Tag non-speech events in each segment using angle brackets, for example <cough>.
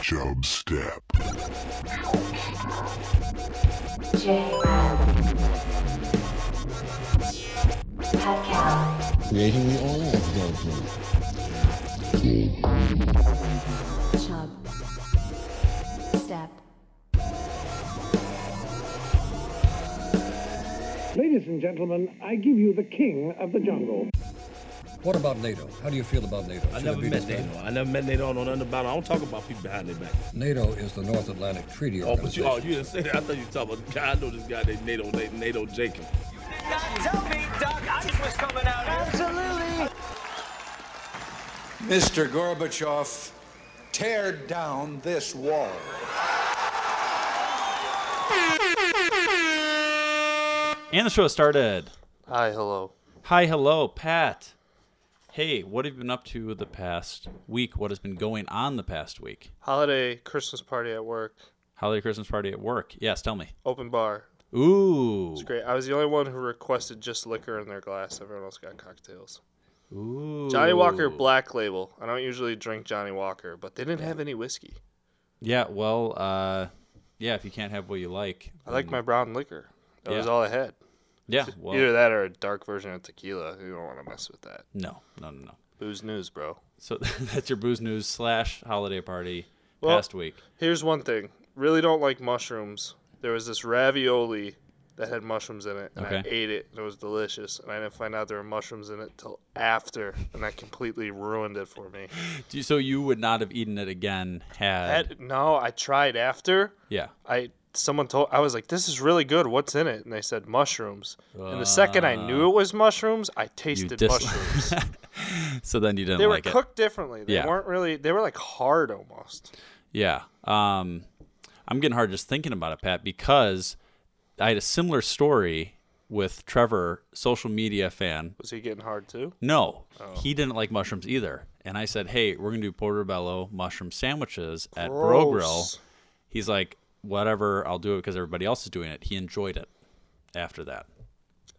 Chub Step. Creating the oil judgment. Chub. Step. Ladies and gentlemen, I give you the king of the jungle. What about NATO? How do you feel about NATO? I Should never met? NATO. I never met NATO. I don't know nothing about it. I don't talk about people behind their back. NATO is the North Atlantic Treaty Oh, but you, oh, Organization. oh, you didn't say that. I thought you were talking about. God, I know this guy named NATO, NATO, NATO Jacob. You did not tell me, Doc, ICE was coming out. Absolutely. Mr. Gorbachev, tear down this wall. And the show started. Hi, hello. Hi, hello, Pat. Hey, what have you been up to the past week? What has been going on the past week? Holiday Christmas party at work. Holiday Christmas party at work. Yes, tell me. Open bar. Ooh. It's great. I was the only one who requested just liquor in their glass. Everyone else got cocktails. Ooh. Johnnie Walker Black Label. I don't usually drink Johnnie Walker, but they didn't have any whiskey. Yeah, well, uh, yeah, if you can't have what you like. I like my brown liquor. That was all I had. Yeah, well, Either that or a dark version of tequila. You don't want to mess with that. no, no, no, no. Booze news, bro. So <laughs> that's your booze news slash holiday party Well- past week. Here's one thing. Really don't like mushrooms. There was this ravioli that had mushrooms in it, and I ate it, and it was delicious. And I didn't find out there were mushrooms in it till after, and that completely ruined it for me. <laughs> Do you- So you would not have eaten it again had. Had, no, I tried after. yeah. I someone told I was like, "This is really good. What's in it?" And they said mushrooms. and the second I knew it was mushrooms, I tasted dis- mushrooms. <laughs> So then you didn't they were like it. cooked differently. They Yeah. weren't really. They were like hard almost. Yeah. Um, I'm getting hard just thinking about it, Pat, because I had a similar story with Trevor, social media fan. Was he getting hard too? No, Oh. he didn't like mushrooms either. And I said, hey, we're going to do portobello mushroom sandwiches at Bro Grill. He's like, whatever, I'll do it because everybody else is doing it. He enjoyed it after that.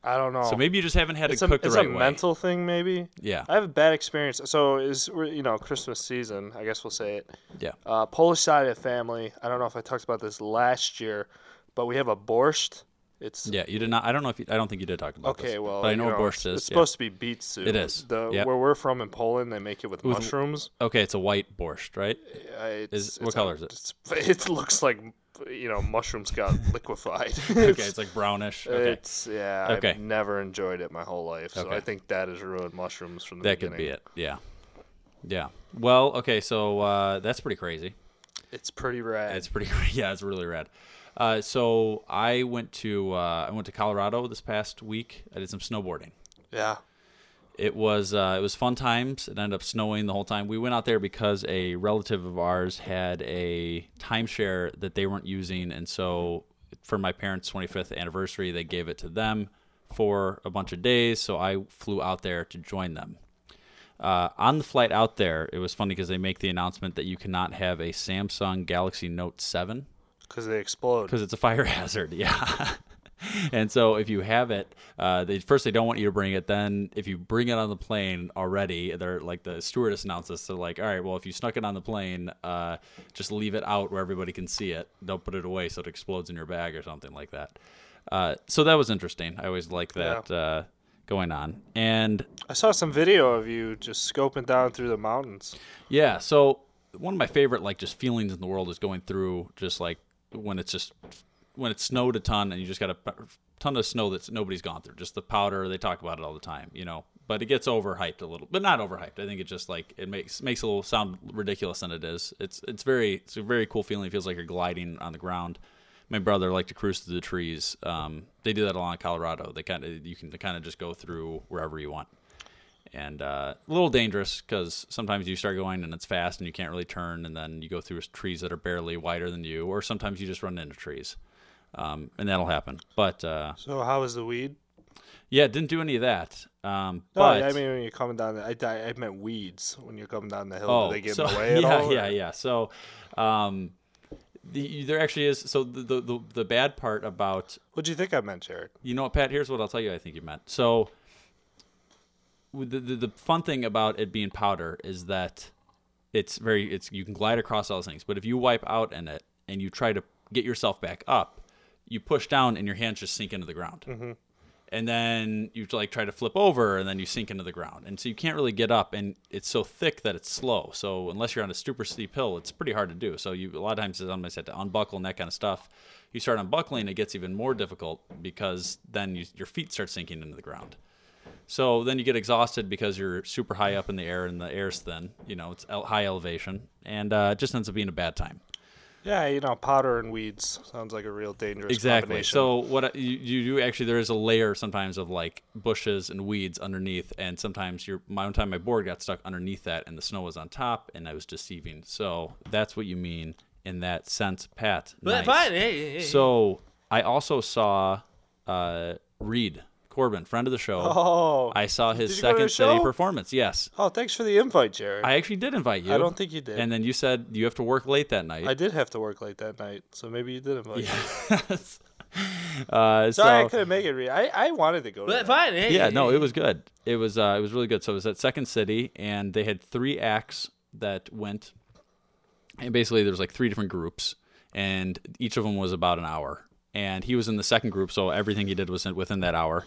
I don't know. So maybe you just haven't had it's it a, cooked it's the right a way. mental thing, maybe. Yeah. I have a bad experience. So is you know Christmas season. I guess we'll say it. Yeah. Uh, Polish side of the family. I don't know if I talked about this last year, but we have a borscht. It's Yeah, you did not. I don't know if you, I don't think you did talk about this. okay. Well, but I know, you what borscht it's, is. It's yeah. supposed to be beet soup. It is. The Yep. where we're from in Poland, they make it with, With- mushrooms. Okay, it's a white borscht, right? Uh, it's, Is- what it's color is it? it's- <laughs> It looks like you know mushrooms got <laughs> liquefied. <laughs> okay, it's like brownish. Okay. It's yeah. Okay. I've never enjoyed it my whole life, so Okay. I think that has ruined mushrooms from the That could be it. Yeah. Yeah. Well, okay, so uh, that's pretty crazy. It's pretty rad. It's pretty <laughs> yeah, it's really rad. Uh, so I went to uh, I went to Colorado this past week. I did some snowboarding. yeah. It was uh, it was fun times. It ended up snowing the whole time. We went out there because a relative of ours had a timeshare that they weren't using, and so for my parents' 25th anniversary, they gave it to them for a bunch of days. So I flew out there to join them. Uh, on the flight out there, it was funny because they make the announcement that you cannot have a Samsung Galaxy Note 7 Because they explode. because it's a fire <laughs> hazard. Yeah. <laughs> and so if you have it, uh, they first they don't want you to bring it. Then if you bring it on the plane already, they're like the stewardess announces. They're like, all right, well if you snuck it on the plane, uh, just leave it out where everybody can see it. Don't put it away so it explodes in your bag or something like that. Uh, so that was interesting. I always like that uh, going on. And I saw some video of you just scoping down through the mountains. Yeah, so one of my favorite like just feelings in the world is going through just like when it's just when it's snowed a ton and you just got a ton of snow that nobody's gone through. Just the powder, they talk about it all the time, you know. But it gets overhyped a little, but not overhyped. I think it just like it makes makes it a little sound ridiculous than it is. It's it's very it's a very cool feeling. It feels like you're gliding on the ground. My brother liked to cruise through the trees. Um, they do that along Colorado. They kind of you can kind of just go through wherever you want and uh, a little dangerous because sometimes you start going and it's fast and you can't really turn, and then you go through trees that are barely wider than you, or sometimes you just run into trees, um, and that'll happen. But uh, So how was the weed? yeah, didn't do any of that. Um, No, but I mean when you're coming down. The, I, I I meant weeds when you're coming down the hill. oh, Do they give so, them away <laughs> at yeah, all? yeah, yeah. So. Um, the, there actually is so the, the the the bad part about What do you think I meant, Jared? You know what, Pat? Here's what I'll tell you. I think you meant. So, the, the the fun thing about it being powder is that it's very it's you can glide across all those things. But if you wipe out in it and you try to get yourself back up, you push down and your hands just sink into the ground. And then you like try to flip over and then you sink into the ground. And so you can't really get up and it's so thick that it's slow. So unless you're on a super steep hill, it's pretty hard to do. So you a lot of times somebody's had to unbuckle and that kind of stuff. You start unbuckling, it gets even more difficult because then you, your feet start sinking into the ground. So then you get exhausted because you're super high up in the air and the air's thin. You know, it's el- high elevation, and uh, it just ends up being a bad time. Yeah, you know, powder and weeds sounds like a real dangerous Exactly. combination. So what you, you do actually there is a layer sometimes of like bushes and weeds underneath, and sometimes your my one time my board got stuck underneath that, and the snow was on top, and I was deceiving. So that's what you mean in that sense, Pat. But Nice. fine, hey, hey, hey. So I also saw uh, Reed Corbin, friend of the show. Oh. I saw his Did you go to second city performance. Yes. Oh, thanks for the invite, Jared. I actually did invite you. I don't think you did. And then you said you have to work late that night. I did have to work late that night, so maybe you did invite me. Yes. <laughs> uh, Sorry, I couldn't make it. Re- I I wanted to go. To But that. fine, hey, yeah, hey, no, hey. it was good. It was uh, it was really good. So it was at Second City, and they had three acts that went, and basically there was like three different groups, and each of them was about an hour. And he was in the second group, so everything he did was within that hour.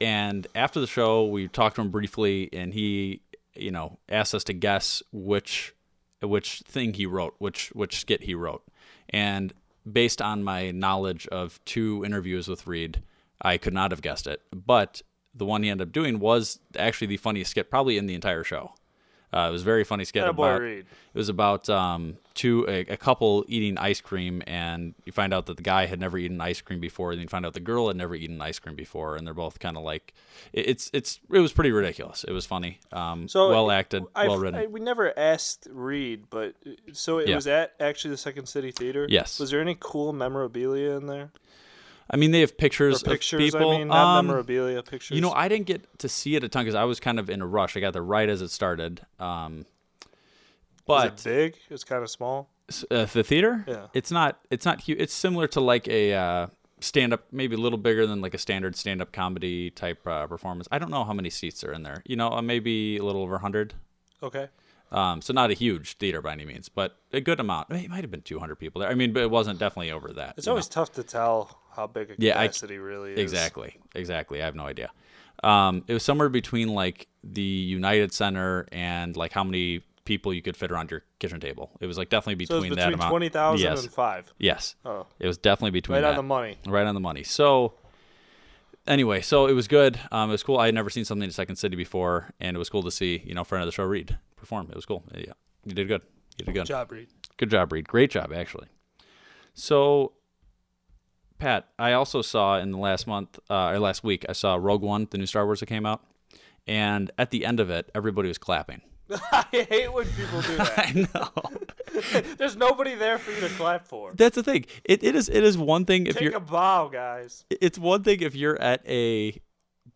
And after the show, we talked to him briefly, and he, you know, asked us to guess which which thing he wrote, which which skit he wrote. And based on my knowledge of two interviews with Reed, I could not have guessed it. But the one he ended up doing was actually the funniest skit probably in the entire show. Uh, it was a very funny skit Attaboy, about Reed. it was about um, two a, a couple eating ice cream, and you find out that the guy had never eaten ice cream before, and then you find out the girl had never eaten ice cream before, and they're both kind of like it, it's it's it was pretty ridiculous. It was funny, um, So well acted, well written. We never asked Reed, but uh, so it Yeah. was at actually the Second City Theater. Yes. Was there any cool memorabilia in there? I mean, they have pictures, pictures? of people. I mean, not Um, memorabilia pictures. You know, I didn't get to see it a ton because I was kind of in a rush. I got there right as it started. Um, but it big? It's kind of small. uh, the theater, Yeah. it's not. It's not huge. It's similar to like a uh, stand-up, maybe a little bigger than like a standard stand-up comedy type uh, performance. I don't know how many seats are in there. You know, uh, maybe a little over hundred. Okay. Um, so not a huge theater by any means, but a good amount. It might have been 200 people there. I mean, but it wasn't definitely over that. It's you know? always tough to tell how big a Yeah, I- really is. Exactly. Exactly. I have no idea. Um, it was somewhere between like the United Center and like how many people you could fit around your kitchen table. It was like definitely So between, that between amount. twenty thousand yes. and five. Yes. Oh. It was definitely between Right on the money. Right on the money. So anyway, so it was good. Um, it was cool. I had never seen something in Second City before, and it was cool to see you know friend of the show Reed perform. It was cool. Yeah, you did good. You did good. Good job, Reed. Good job, Reed. Great job, actually. So, Pat, I also saw in the last month uh, or last week, I saw Rogue One, the new Star Wars that came out, and at the end of it, everybody was clapping. <laughs> I hate when people do that. <laughs> I know. <laughs> There's nobody there for you to clap for. That's the thing. It, it is it is one thing if Take you're a bow, guys. it's one thing if you're at a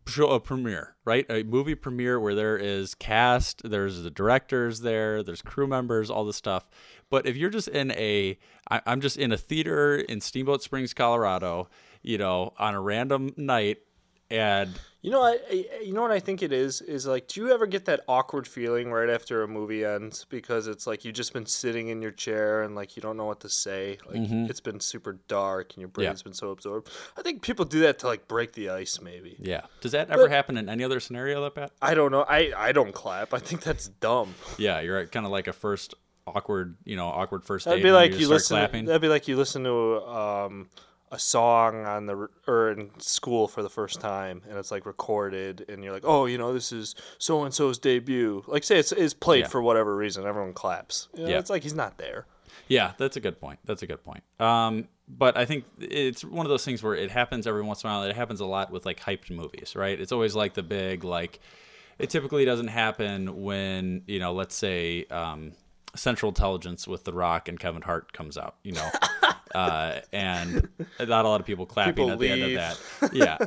show a premiere, right? A movie premiere where there is cast, there's the directors there, there's crew members, all this stuff. But if you're just in a, I'm just in a theater in Steamboat Springs, Colorado, you know, on a random night, and You know, I, I you know what I think it is is like, do you ever get that awkward feeling right after a movie ends because it's like you've just been sitting in your chair and like you don't know what to say, like it's been super dark and your Mm-hmm. Yeah. brain's been so absorbed. I think people do that to like break the ice, maybe. yeah, does that ever But- happen in any other scenario, that Pat? I don't know. I I don't clap. I think that's dumb. Yeah, you're kind of like a first awkward, you know, awkward first date. That'd be like just you listen. clapping. That'd be like you listen to um, a song on the or in school for the first time, and it's like recorded, and you're like, oh, you know, this is so and so's debut. Like, say it's is played Yeah. for whatever reason, everyone claps. You know, Yeah. it's like he's not there. Yeah, that's a good point. That's a good point. Um, but I think it's one of those things where it happens every once in a while. It happens a lot with like hyped movies, right? It's always like the big like. It typically doesn't happen when you know, let's say, um, Central Intelligence with The Rock and Kevin Hart comes out, you know, <laughs> uh, and not a lot of people clapping People at the end of that. <laughs> Yeah,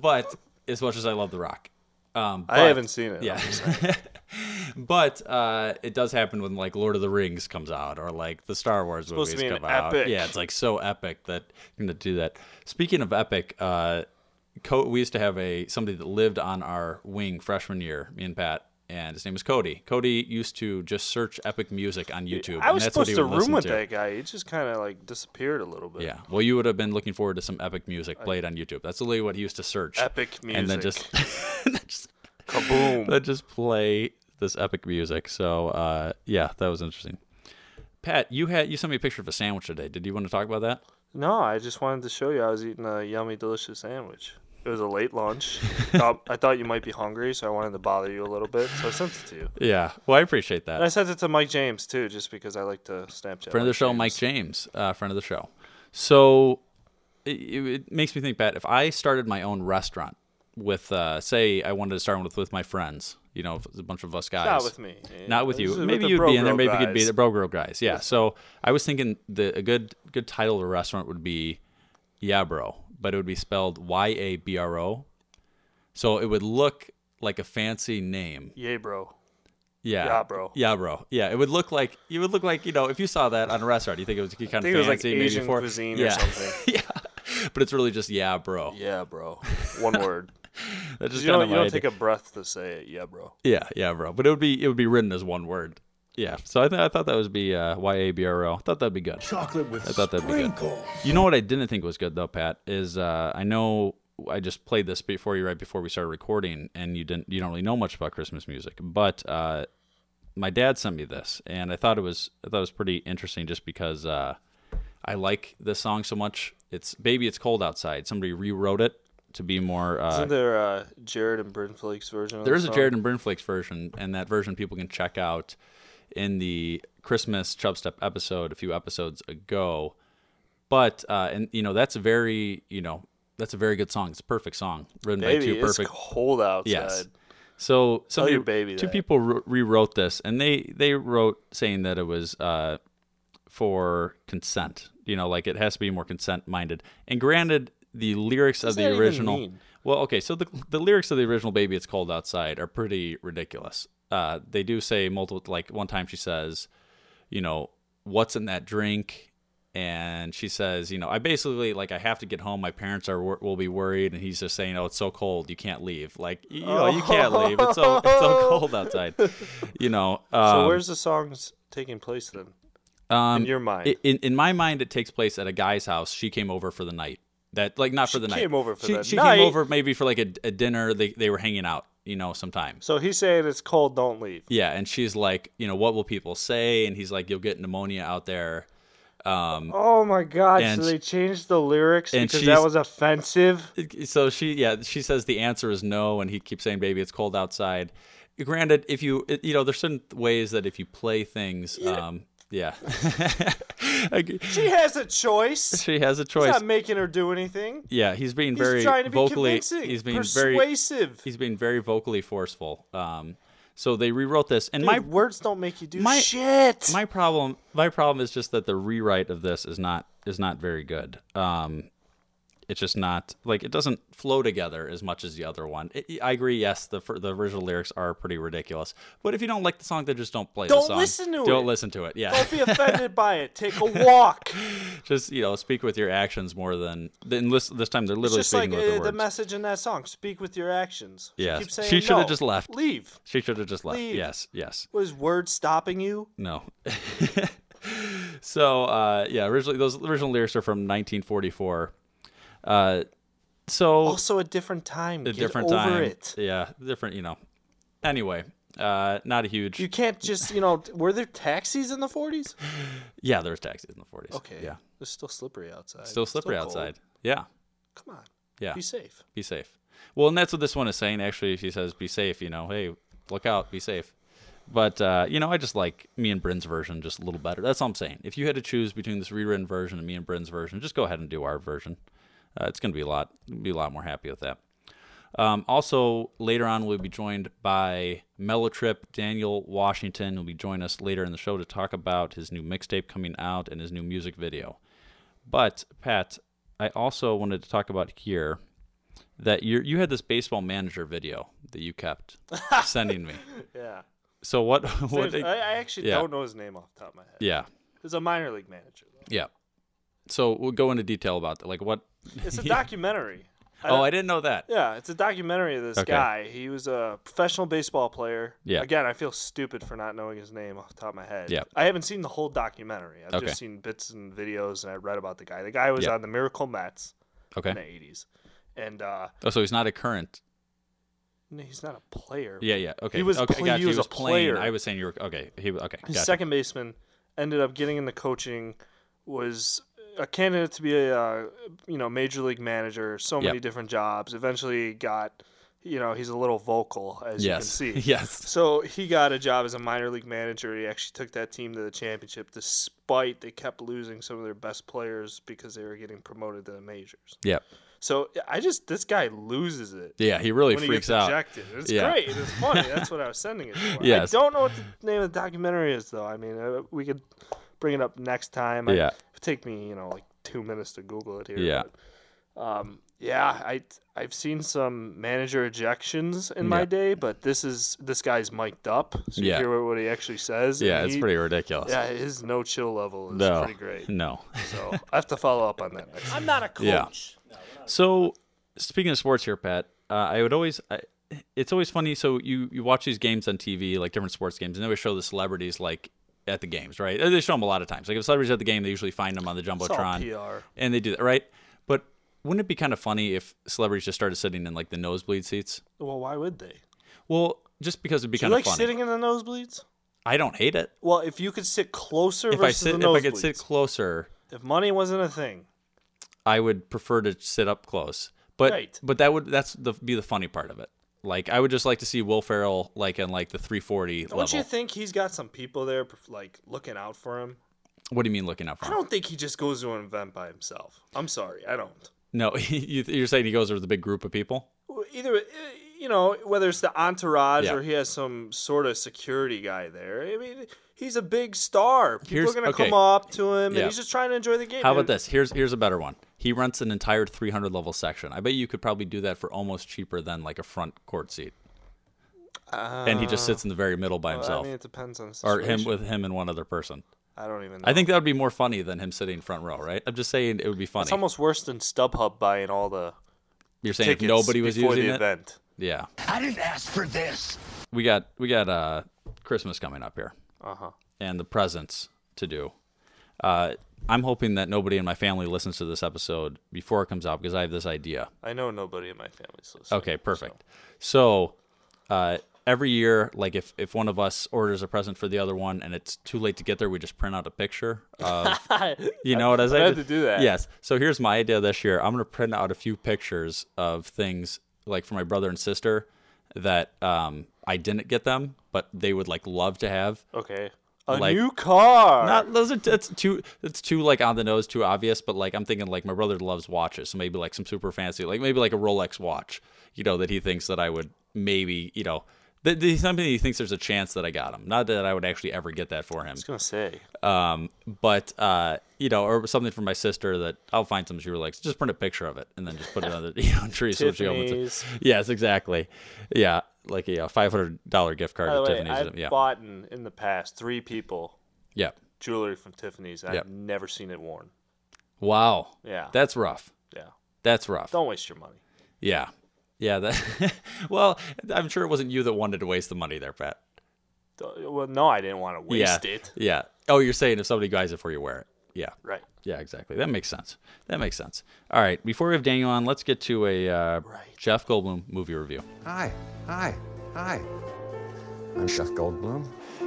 but as much as I love The Rock, um, I haven't seen it. Yeah. <laughs> but uh, it does happen when like Lord of the Rings comes out or like the Star Wars movies come out. epic. Yeah, it's like so epic that you're gonna do that. Speaking of epic, uh, co- we used to have a somebody that lived on our wing freshman year, me and Pat, and his name is Cody. Cody used to just search epic music on YouTube. I was and that's what supposed he to room with to. that guy. He just kind of like disappeared a little bit. Yeah. Well, you would have been looking forward to some epic music played on YouTube. That's literally what he used to search. Epic music. And then just, <laughs> just Kaboom. <laughs> then just play this epic music. So uh, yeah, that was interesting. Pat, you had you sent me a picture of a sandwich today. Did you want to talk about that? No, I just wanted to show you I was eating a yummy, delicious sandwich. It was a late lunch. thought, I thought you might be hungry, so I wanted to bother you a little bit. So I sent it to you. Yeah. Well, I appreciate that. And I sent it to Mike James too, just because I like to Snapchat. friend of the show, Mike James, uh, friend of the show. So it, it makes me think, Pat, if I started my own restaurant with, uh, say, I wanted to start one with with my friends, you know, a bunch of us guys. Not with me. Not with you. is with Maybe you'd be in there. Maybe you could be the Bro Girl guys. Yeah. So I was thinking the a good good title of a restaurant would be Yeah Bro, but it would be spelled Y A B R O. So it would look like a fancy name. Yay, bro. Yeah. Yeah, bro. Yeah, bro. Yeah, it would look like you would look like you know if you saw that on a restaurant, you think it was kind of think it was like fancy, maybe Asian for- cuisine or yeah. something. <laughs> yeah, but it's really just yeah, bro. Yeah, bro. One word. <laughs> That's just you don't, you don't take a breath to say it. Yeah, bro. Yeah, yeah, bro. But it would be it would be written as one word. Yeah. So I th- I thought that would be uh, I thought that'd be good. Chocolate with I thought that'd be good. You know what I didn't think was good though, Pat, is uh, I know I just played this before you right before we started recording, and you didn't you don't really know much about Christmas music, but uh, my dad sent me this, and I thought it was I thought it was pretty interesting just because uh, I like this song so much. It's "Baby, It's Cold Outside." Somebody rewrote it to be more. Uh, Isn't there uh, Jared and Bryn Flake's version? Of there the is a? Jared and Bryn Flake's version, and that version people can check out in the Christmas Chubstep episode a few episodes ago. But uh, and you know that's a very you know that's a very good song. It's a perfect song written by Baby, two it's perfect. cold outside. Yes. So somebody, your baby two that. people re- rewrote this, and they they wrote saying that it was uh, for consent. You know, like it has to be more consent minded. And granted, the lyrics of the original. Well, okay, so the the lyrics of the original "Baby It's Cold Outside" are pretty ridiculous. Uh, they do say multiple. Like one time, she says, "You know, what's in that drink?" And she says, "You know, I basically like I have to get home. My parents are will be worried." And he's just saying, "Oh, it's so cold, you can't leave. Like, you know, you can't leave. It's so it's so cold outside. <laughs> You know." Um, So where's the songs taking place then? um, in your mind? In in my mind, it takes place at a guy's house. She came over for the night. That like not for the night. came over for she, the she night? She came over maybe for like a, a dinner. They they were hanging out. You know, sometime. So he's saying it's cold, don't leave. Yeah, and she's like, you know, what will people say? And he's like, you'll get pneumonia out there. Um, Oh my god! So they changed the lyrics because that was offensive. so she, yeah, she says the answer is no, and he keeps saying, "Baby, it's cold outside." Granted, if you, you know, there's certain ways that if you play things, um, yeah, <laughs> She has a choice. she has a choice. He's not making her do anything. Yeah, he's being He's very trying to be vocally. convincing, He's being very persuasive. He's being very vocally forceful. Um, so they rewrote this, and Dude, my words don't make you do my- shit. my problem my problem is just that the rewrite of this is not is not very good um it's just not like it doesn't flow together as much as the other one It- i agree yes the the original lyrics are pretty ridiculous but if you don't like the song then just don't play the Don't song listen to don't it. listen to it yeah Don't be offended by it. Take a <laughs> walk. just you know speak with your actions more than than this, this time they're It's literally just like speaking with uh, the words message in that song. Speak with your actions. She Yes. She shoulda no. just left. Leave. she should have just left Leave. yes yes Was words stopping you? No. <laughs> so uh, yeah, originally those original lyrics are from 1944. Uh, so Also a different time. a Get different over time. it. Yeah, different. You know. Anyway, uh, not a huge. You can't just, you know, were there taxis in the 40s? <laughs> yeah, there was taxis in the 40s. Okay. Yeah. It's still slippery outside. Still slippery cold. outside. Yeah. Come on. Yeah. Be safe. Be safe. Well, and that's what this one is saying. Actually, she says, "Be safe." You know, hey, look out, be safe. But uh, you know, I just like me and Bryn's version just a little better. That's all I'm saying. If you had to choose between this rewritten version and me and Bryn's version, just go ahead and do our version. Uh, it's going to be a lot, be a lot more happy with that. Um, also, later on, we'll be joined by Melotrip Daniel Washington. Will be joining us later in the show to talk about his new mixtape coming out and his new music video. But Pat, I also wanted to talk about here that you you had this baseball manager video that you kept <laughs> sending me. Yeah. So what? <laughs> what I, I actually yeah. don't know his name off the top of my head. yeah, He's a minor league manager, though. yeah. So we'll go into detail about that. Like what? It's a <laughs> documentary. Oh, I didn't know that. Yeah, it's a documentary of this Okay. guy. He was a professional baseball player. Yeah. Again, I feel stupid for not knowing his name off the top of my head. Yeah. I haven't seen the whole documentary. I've Okay. just seen bits and videos, and I read about the guy. The guy was Yeah. on the Miracle Mets Okay. in the '80s, and uh, Oh, so he's not a current. no, he's not a player. Yeah, yeah. Okay. He was okay, pl- gotcha. he was a playing. player. I was saying you were okay. He okay. His Gotcha. second baseman ended up getting into coaching, was a candidate to be a uh, you know major league manager, so many Yep. different jobs. Eventually got, you know, he's a little vocal as Yes. you can see. <laughs> yes. So he got a job as a minor league manager. He actually took that team to the championship, despite they kept losing some of their best players because they were getting promoted to the majors. Yep. So I just this guy loses it. Yeah, he really he freaks gets out. ejected. It's Yeah. great. It's <laughs> funny. That's what I was sending it for. Yes. I don't know what the name of the documentary is, though. I mean, uh, we could bring it up next time. I- Yeah. It'd take me, you know, like two minutes to Google it here. Yeah. But, um, yeah, I I've seen some manager ejections in my Yeah. day, but this is this guy's mic'd up, so you Yeah. hear what he actually says. Yeah, it's he- pretty ridiculous. Yeah, his no chill level is no. pretty great. <laughs> No. So I have to follow up on that. Next I'm not a coach. Yeah. So, speaking of sports here, Pat, uh, I would always. I, it's always funny. So you you watch these games on TV, like different sports games, and they always show the celebrities like at the games, right? They show them a lot of times. Like if celebrities at the game, they usually find them on the jumbotron, and they do that, right? But wouldn't it be kind of funny if celebrities just started sitting in like the nosebleed seats? Well, why would they? Well, just because it'd be Do you kind of like funny. sitting in the nosebleeds? I don't hate it. Well, if you could sit closer If I sit, the if I could sit closer, if money wasn't a thing, I would prefer to sit up close. But Right. but that would that's the be the funny part of it. Like I would just like to see Will Ferrell like in like the 340 don't level. you think he's got some people there like looking out for him? what do you mean looking out for? Him? I him? don't think he just goes to an event by himself. I'm sorry, I don't. No, <laughs> you, you're saying he goes with a big group of people. Either uh, you know whether it's the entourage Yeah. or he has some sort of security guy there. I mean, he's a big star. People Here's- are gonna okay. come up to him, Yeah. and he's just trying to enjoy the game. How about And- this? Here's here's a better one. He rents an entire 300 level section. I bet you could probably do that for almost cheaper than like a front court seat. and he just sits in the very middle by Well, himself, I mean, it depends on the or him with him and one other person. I don't even. Know. I think that would be more funny than him sitting front row, right? I'm just saying it would be funny. it's almost worse than StubHub buying all the You're saying if nobody was before using the it, event. yeah. I didn't ask for this. We got we got uh Christmas coming up here. Uh huh. and the presents to do. Uh, I'm hoping that nobody in my family listens to this episode before it comes out because I have this idea. I know nobody in my family's listening. Okay, perfect. So, uh, every year, like if, if one of us orders a present for the other one and it's too late to get there, we just print out a picture of, <laughs> you know what I I say? had to do that. Yes. So here's my idea this year. I'm going to print out a few pictures of things like for my brother and sister that um, I didn't get them, but they would like love to have. Okay. A Like- new car. Not those are that's too it's too like on the nose, too obvious. But like I'm thinking like my brother loves watches, so maybe like some super fancy, like maybe like a Rolex watch, you know, that he thinks that I would maybe, you know, that that something he thinks there's a chance that I got him. Not that I would actually ever get that for him. I was gonna say. Um, but uh, you know, or something for my sister that I'll find some she likes. Just print a picture of it and then just put it on the <laughs> you know, tree so she opens it. Yes, exactly. Yeah, like a five hundred dollar gift card By to Tiffany's. I've yeah, bought in, in the past three people yeah. jewelry from Tiffany's. I've never seen it worn. Wow. Yeah. That's rough. Yeah. That's rough. Don't waste your money. Yeah. Yeah, that <laughs> well, I'm sure it wasn't you that wanted to waste the money there, Pat. Well, no, I didn't want to waste yeah. it. Yeah. Oh, you're saying if somebody buys it for you, wear it. Yeah. Right. Yeah, exactly. That makes sense. That makes sense. All right, before we have Daniel on, let's get to a uh, Jeff Goldblum movie review. Hi, hi, hi. I'm Jeff Goldblum.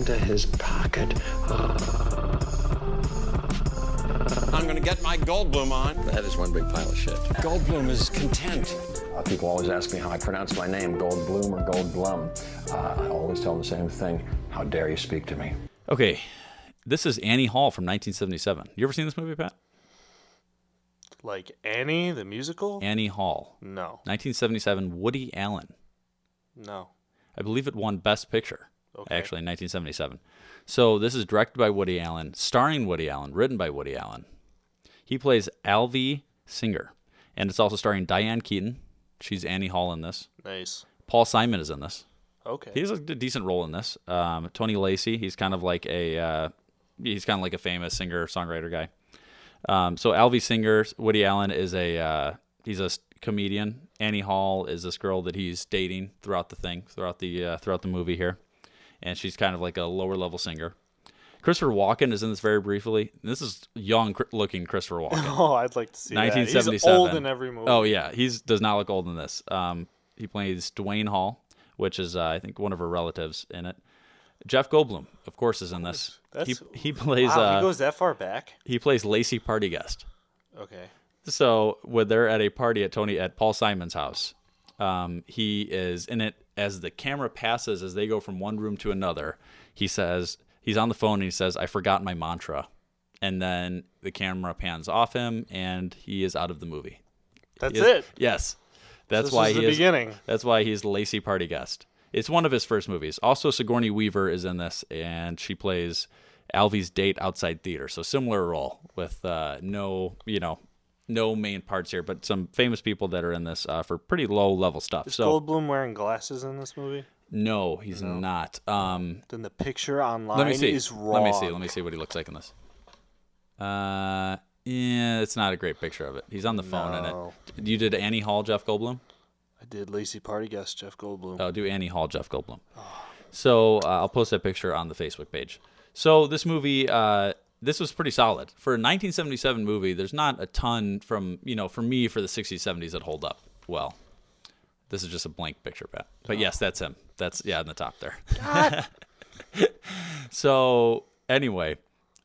into his pocket. I'm gonna get my Goldblum on. That is one big pile of shit. Goldblum is content. Uh, people always ask me how I pronounce my name, Goldblum or Goldblum. Uh, I always tell them the same thing. How dare you speak to me? Okay, this is Annie Hall from 1977. You ever seen this movie, Pat? Like Annie the musical? Annie Hall. No. 1977, Woody Allen. No. I believe it won Best Picture. Okay. Actually, in 1977. So this is directed by Woody Allen, starring Woody Allen, written by Woody Allen. He plays Alvy Singer, and it's also starring Diane Keaton. She's Annie Hall in this. Nice. Paul Simon is in this. Okay. He has a decent role in this. Um, Tony Lacey, he's kind of like a uh, he's kind of like a famous singer songwriter guy. Um, so Alvy Singer, Woody Allen is a uh, he's a comedian. Annie Hall is this girl that he's dating throughout the thing, throughout the uh, throughout the movie here, and she's kind of like a lower level singer. Christopher Walken is in this very briefly. This is young looking Christopher <laughs> Walken. Oh, I'd like to see that. He's old in every movie. Oh yeah, he's does not look old in this. Um, he plays Duane Hall, which is uh, I think one of her relatives in it. Jeff Goldblum, of course, is in this. He he plays Wow, uh, he goes that far back. he plays Lacey Party Guest. Okay. So when they're at a party at Tony at Paul Simon's house, um, he is in it as the camera passes as they go from one room to another. He says he's on the phone and he says, "I forgot my mantra," and then the camera pans off him and he is out of the movie. That's is- it. Yes, that's this why is he the is. beginning. That's why he's Lacey Party Guest. It's one of his first movies. Also, Sigourney Weaver is in this, and she plays Alvy's date outside theater. So similar role with uh, no, you know, no main parts here, but some famous people that are in this uh, for pretty low level stuff. Is so Goldblum wearing glasses in this movie? no, he's not. Um, Then the picture online let me see. is wrong. Let me see. Let me see what he looks like in this. Uh, yeah, it's not a great picture of it. He's on the phone No. in it. You did Annie Hall, Jeff Goldblum. I did Lacey Party guest Jeff Goldblum. Oh, do Annie Hall, Jeff Goldblum. So uh, I'll post that picture on the Facebook page. So this movie, uh, this was pretty solid for a 1977 movie. There's not a ton from you know for me for the 60s, 70s that hold up well. This is just a blank picture, Pat. But yes, that's him. That's yeah, in the top there. <laughs> so anyway,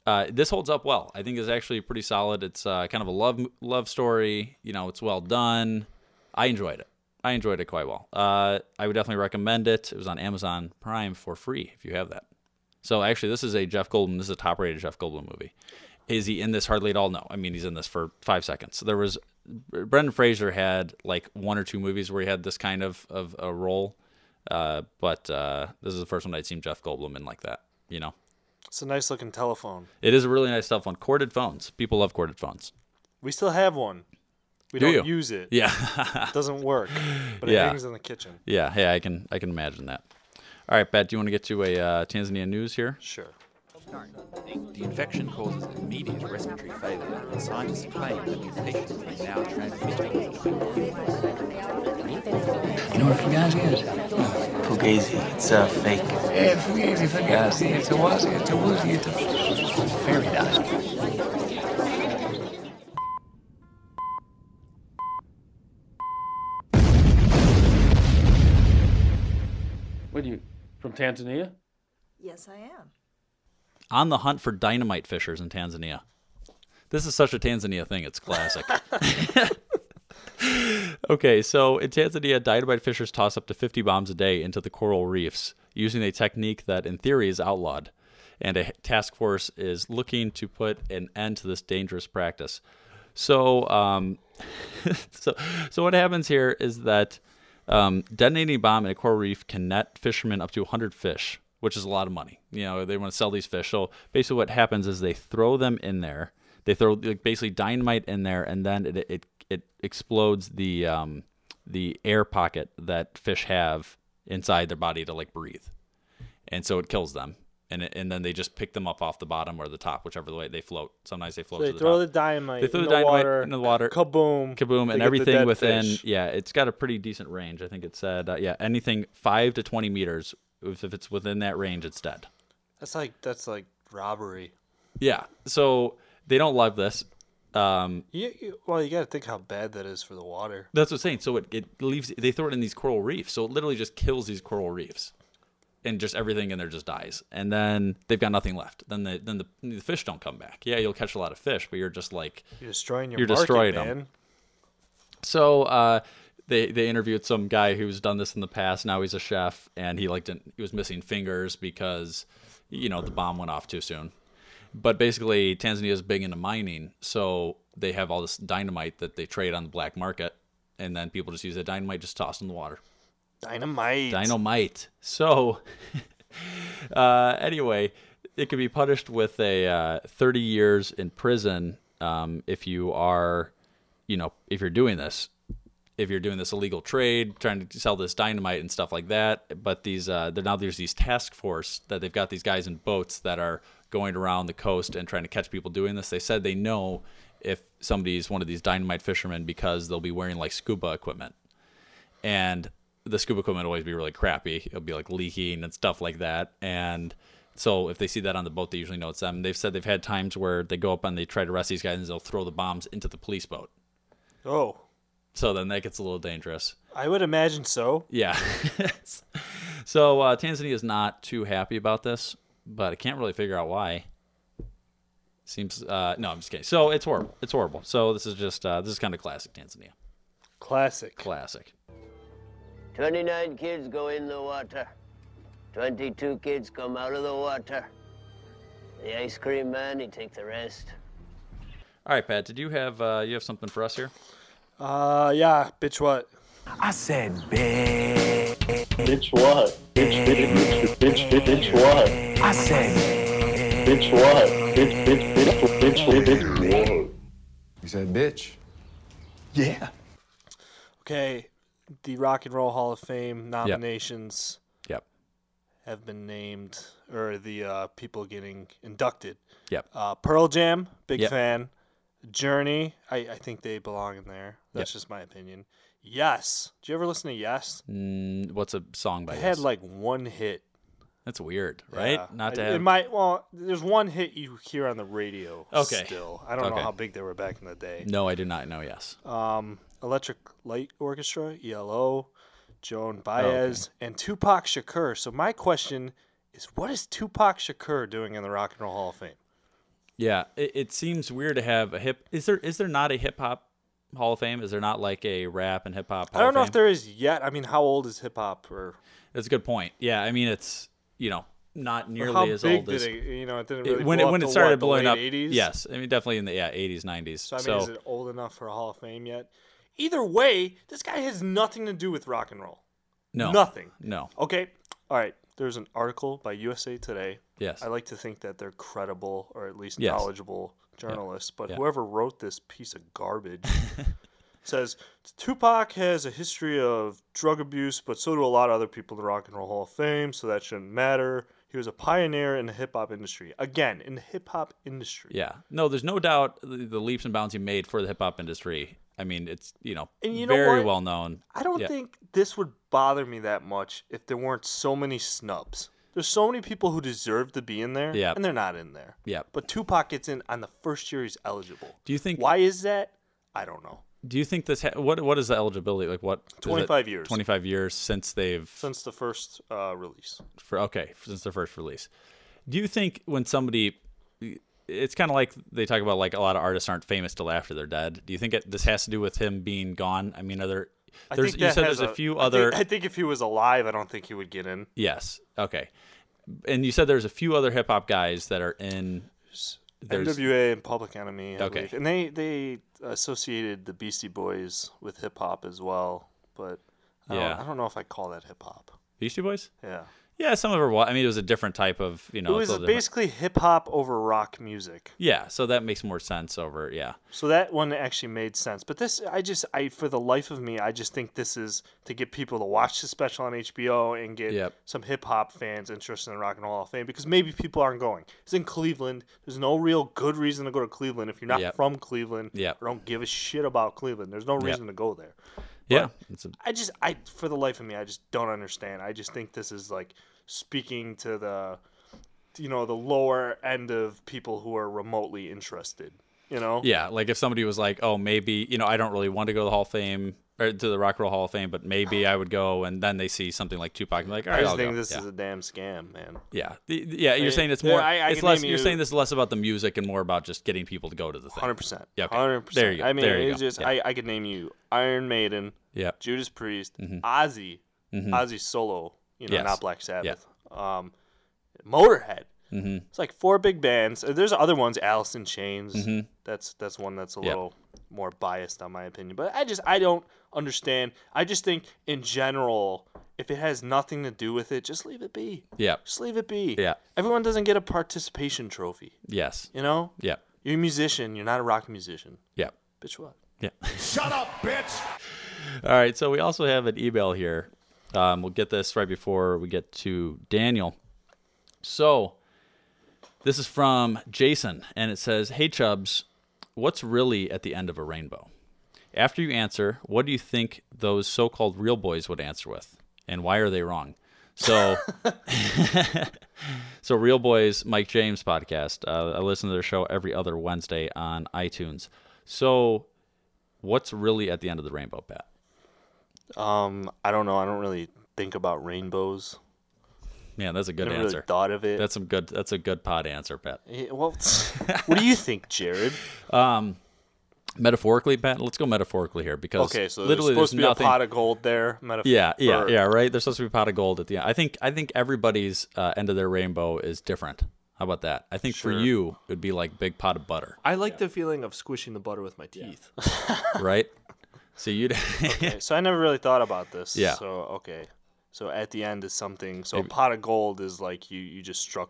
uh, this holds up well. I think it's actually pretty solid. It's uh, kind of a love love story. You know, it's well done. I enjoyed it. I enjoyed it quite well. Uh, I would definitely recommend it. It was on Amazon Prime for free if you have that. So actually, this is a Jeff Goldblum. This is a top-rated Jeff Goldblum movie. Is he in this hardly at all? No. I mean, he's in this for five seconds. There was Brendan Fraser had like one or two movies where he had this kind of of a role, uh, but uh, this is the first one I'd seen Jeff Goldblum in like that. You know, It's a nice looking telephone. it is a really nice cell phone. Corded phones. People love corded phones. We still have one. We Do don't you? use it. Yeah. It <laughs> doesn't work. But it Yeah. hangs in the kitchen. Yeah, yeah, I can I can imagine that. All right, Pat, do you want to get to a uh, Tanzania news here? Sure. The infection causes immediate respiratory failure, and scientists claim that these patients may now transmit. You know what Fugazi is? Fugazi. It's a fake. Yeah, Fugazi, Fugazi. It's a wazi, it's a woozy, it's a fairy dust. What are you from Tanzania? Yes, I am. On the hunt for dynamite fishers in Tanzania. This is such a Tanzania thing, it's classic. <laughs> okay, so in Tanzania, dynamite fishers toss up to 50 bombs a day into the coral reefs using a technique that, in theory, is outlawed. And a task force is looking to put an end to this dangerous practice. So, um, <laughs> so, so what happens here is that um, detonating a bomb in a coral reef can net fishermen up to 100 fish, which is a lot of money. You know, they want to sell these fish. So basically, what happens is they throw them in there. They throw like, basically dynamite in there, and then it it, it explodes the um, the air pocket that fish have inside their body to like breathe, and so it kills them. And, and then they just pick them up off the bottom or the top, whichever the way they float. Sometimes they float So to they the throw top. the dynamite They throw in the the dynamite water, into the water. kaboom, kaboom, and everything within. fish. Yeah, it's got a pretty decent range. I think it said, uh, yeah, anything five to twenty meters. If, if it's within that range, it's dead. That's like that's like robbery. Yeah. So they don't love this. Um, You, you, well, you got to think how bad that is for the water. that's what I'm saying. So it, it leaves. They throw it in these coral reefs. So it literally just kills these coral reefs, and just everything in there just dies. And then they've got nothing left. Then the then the, the fish don't come back. Yeah, you'll catch a lot of fish, but you're just like You're destroying your you're market, destroying man. them. So uh, they they interviewed some guy who's done this in the past. Now he's a chef, and he like didn't, he was missing fingers because you know the bomb went off too soon. But basically, Tanzania is big into mining, so they have all this dynamite that they trade on the black market, and then people just use that dynamite, just toss in the water. Dynamite. Dynamite. So, <laughs> uh, anyway, it could be punished with a uh, 30 years in prison um, if you are, you know, if you're doing this. If you're doing this illegal trade, trying to sell this dynamite and stuff like that, but these uh, now there's these task force that they've got these guys in boats that are going around the coast and trying to catch people doing this. They said they know if somebody's one of these dynamite fishermen because they'll be wearing like scuba equipment, and the scuba equipment always be really crappy. It'll be like leaking and stuff like that. And so if they see that on the boat, they usually know it's them. They've said they've had times where they go up and they try to arrest these guys and they'll throw the bombs into the police boat. Oh, So then that gets a little dangerous. I would imagine so. Yeah. <laughs> so uh, Tanzania is not too happy about this, but I can't really figure out why. Seems uh, no, I'm just kidding. So it's horrible. It's horrible. So this is just uh, this is kind of classic Tanzania. Classic. Classic. 29 kids go in the water. 22 kids come out of the water. The ice cream man, he take the rest. All right, Pat. Did you have uh, you have something for us here? Uh, yeah, bitch, what? I said, bitch. Bitch what? Bitch, bitch, bitch, bitch, bitch, bitch what? I said, Bitch what? Bitch, bitch, bitch, bitch, bitch, bitch what? You said bitch? yeah. Okay, the Rock and Roll Hall of Fame nominations Yep. have been named, or the uh, people getting inducted. Yep. Uh, Pearl Jam, big Yep. fan. Journey, I, I think they belong in there. That's Yep. just my opinion. Yes. Did you ever listen to Yes? Mm, what's a song by They Yes? had like one hit. That's weird, right? Yeah. Not to I- have. It might. Well, there's one hit you hear on the radio. Okay. Still, I don't know how big they were back in the day. No, I do not know. Yes. Um, Electric Light Orchestra, ELO, Joan Oh, okay. Baez, and Tupac Shakur. So my question is, what is Tupac Shakur doing in the Rock and Roll Hall of Fame? Yeah, it, it seems weird to have a hip. Is there is there not a hip hop Hall of Fame? Is there not like a rap and hip hop? I don't know if there is yet. I mean, how old is hip hop? Or That's a good point. Yeah, I mean it's you know not nearly how as big old did as it? You know, it didn't it- really when blow it when it started what, blowing up. 80s? Yes, I mean definitely in the yeah eighties nineties. So I mean, is it old enough for a Hall of Fame yet? Either way, this guy has nothing to do with rock and roll. No. nothing. No. Okay, all right. There's an article by USA Today. Yes. I like to think that they're credible or at least Yes. knowledgeable journalists, but Yeah. whoever wrote this piece of garbage <laughs> says Tupac has a history of drug abuse, but so do a lot of other people in the Rock and Roll Hall of Fame, so that shouldn't matter. He was a pioneer in the hip hop industry. Again, in the hip hop industry. Yeah, no, there's no doubt the, the leaps and bounds he made for the hip hop industry. I mean, it's you know, And you know very what? well known. I don't Yeah. think this would bother me that much if there weren't so many snubs. There's so many people who deserve to be in there, Yeah. and they're not in there. Yeah. But Tupac gets in on the first year he's eligible. Do you think? Why is that? I don't know. Do you think this? Ha- what what is the eligibility like? what? 25 years. 25 years since they've Since the first uh, release. for okay since their first release. Do you think when somebody, it's kind of like they talk about like a lot of artists aren't famous till after they're dead. Do you think it, this has to do with him being gone? I mean, are there? There's, think you said there's a, few I think- other. I think if he was alive, I don't think he would get in. yes. Okay. And you said there's a few other hip hop guys that are in. There's, NWA and Public Enemy. I Okay. believe. And they they associated the Beastie Boys with hip hop as well, but I Yeah. don't, I don't know if I call that hip hop. Beastie Boys. Yeah. Yeah, some of her. I mean, it was a different type of you know. it was a little different. basically hip hop over rock music. Yeah, so that makes more sense over. Yeah. So that one actually made sense. But this, I just, I for the life of me, I just think this is to get people to watch the special on HBO and get Yep. some hip hop fans interested in Rock and Roll Hall of Fame because maybe people aren't going. It's in Cleveland. There's no real good reason to go to Cleveland if you're not Yep. from Cleveland Yep. or don't give a shit about Cleveland. There's no Yep. reason to go there. Yeah. A, I just, I for the life of me, I just don't understand. I just think this is like speaking to the, you know, the lower end of people who are remotely interested. You know. Yeah, like if somebody was like, "Oh, maybe you know, I don't really want to go to the Hall of Fame or to the Rock and Roll Hall of Fame, but maybe I would go," and then they see something like Tupac, and like, "All I right, just I'll think go." this yeah. is a damn scam, man. yeah, yeah. You're I- saying it's more. I- I it's less. You're you- saying this is less about the music and more about just getting people to go to the thing. Hundred percent. Yeah, okay. Hundred percent. There you go. I mean, it's just yeah. I, I could name you Iron Maiden, Yeah. Judas Priest, Mhm. Ozzy, Mhm. Ozzy solo. You know, Yes. not Black Sabbath. Um, Motorhead. Mhm. It's like four big bands. Uh, There's other ones, Alice in Chains. Mhm. That's that's one that's a little more biased on my opinion. But I just I don't understand. I just think in general, if it has nothing to do with it, just leave it be. Yeah. Just leave it be. Yeah. Everyone doesn't get a participation trophy. Yes. You know? Yeah. You're a musician. You're not a rock musician. Yeah. Bitch, what? Yeah. Shut up, bitch! All right, so we also have an email here. Um, we'll get this right before we get to Daniel. So, this is from Jason, and it says, Hey, Chubbs, what's really at the end of a rainbow? After you answer, what do you think those so called real boys would answer with? And why are they wrong? So, <laughs> so Real Boys, Mike James podcast. Uh, I listen to their show every other Wednesday on iTunes. So, what's really at the end of the rainbow, Pat? Um, I don't know. I don't really think about rainbows. Man, that's a good Never really answer. thought of it. That's some good. That's a good pod answer, Pat. Eh, Well, <laughs> what do you think, Jared? <laughs> Um, metaphorically, Pat. Let's go metaphorically here because Okay, so there's literally supposed to be there's a pot of gold there. Metaphor- yeah, yeah, or- yeah. Right. There's supposed to be a pot of gold at the end. I think. I think everybody's uh, end of their rainbow is different. How about that? I think for you it would be like big pot of butter, I like the feeling of squishing the butter with my teeth. <laughs> right? So you'd. <laughs> okay, so I never really thought about this. Yeah. So okay, so at the end is something. So Maybe- a pot of gold is like you you just struck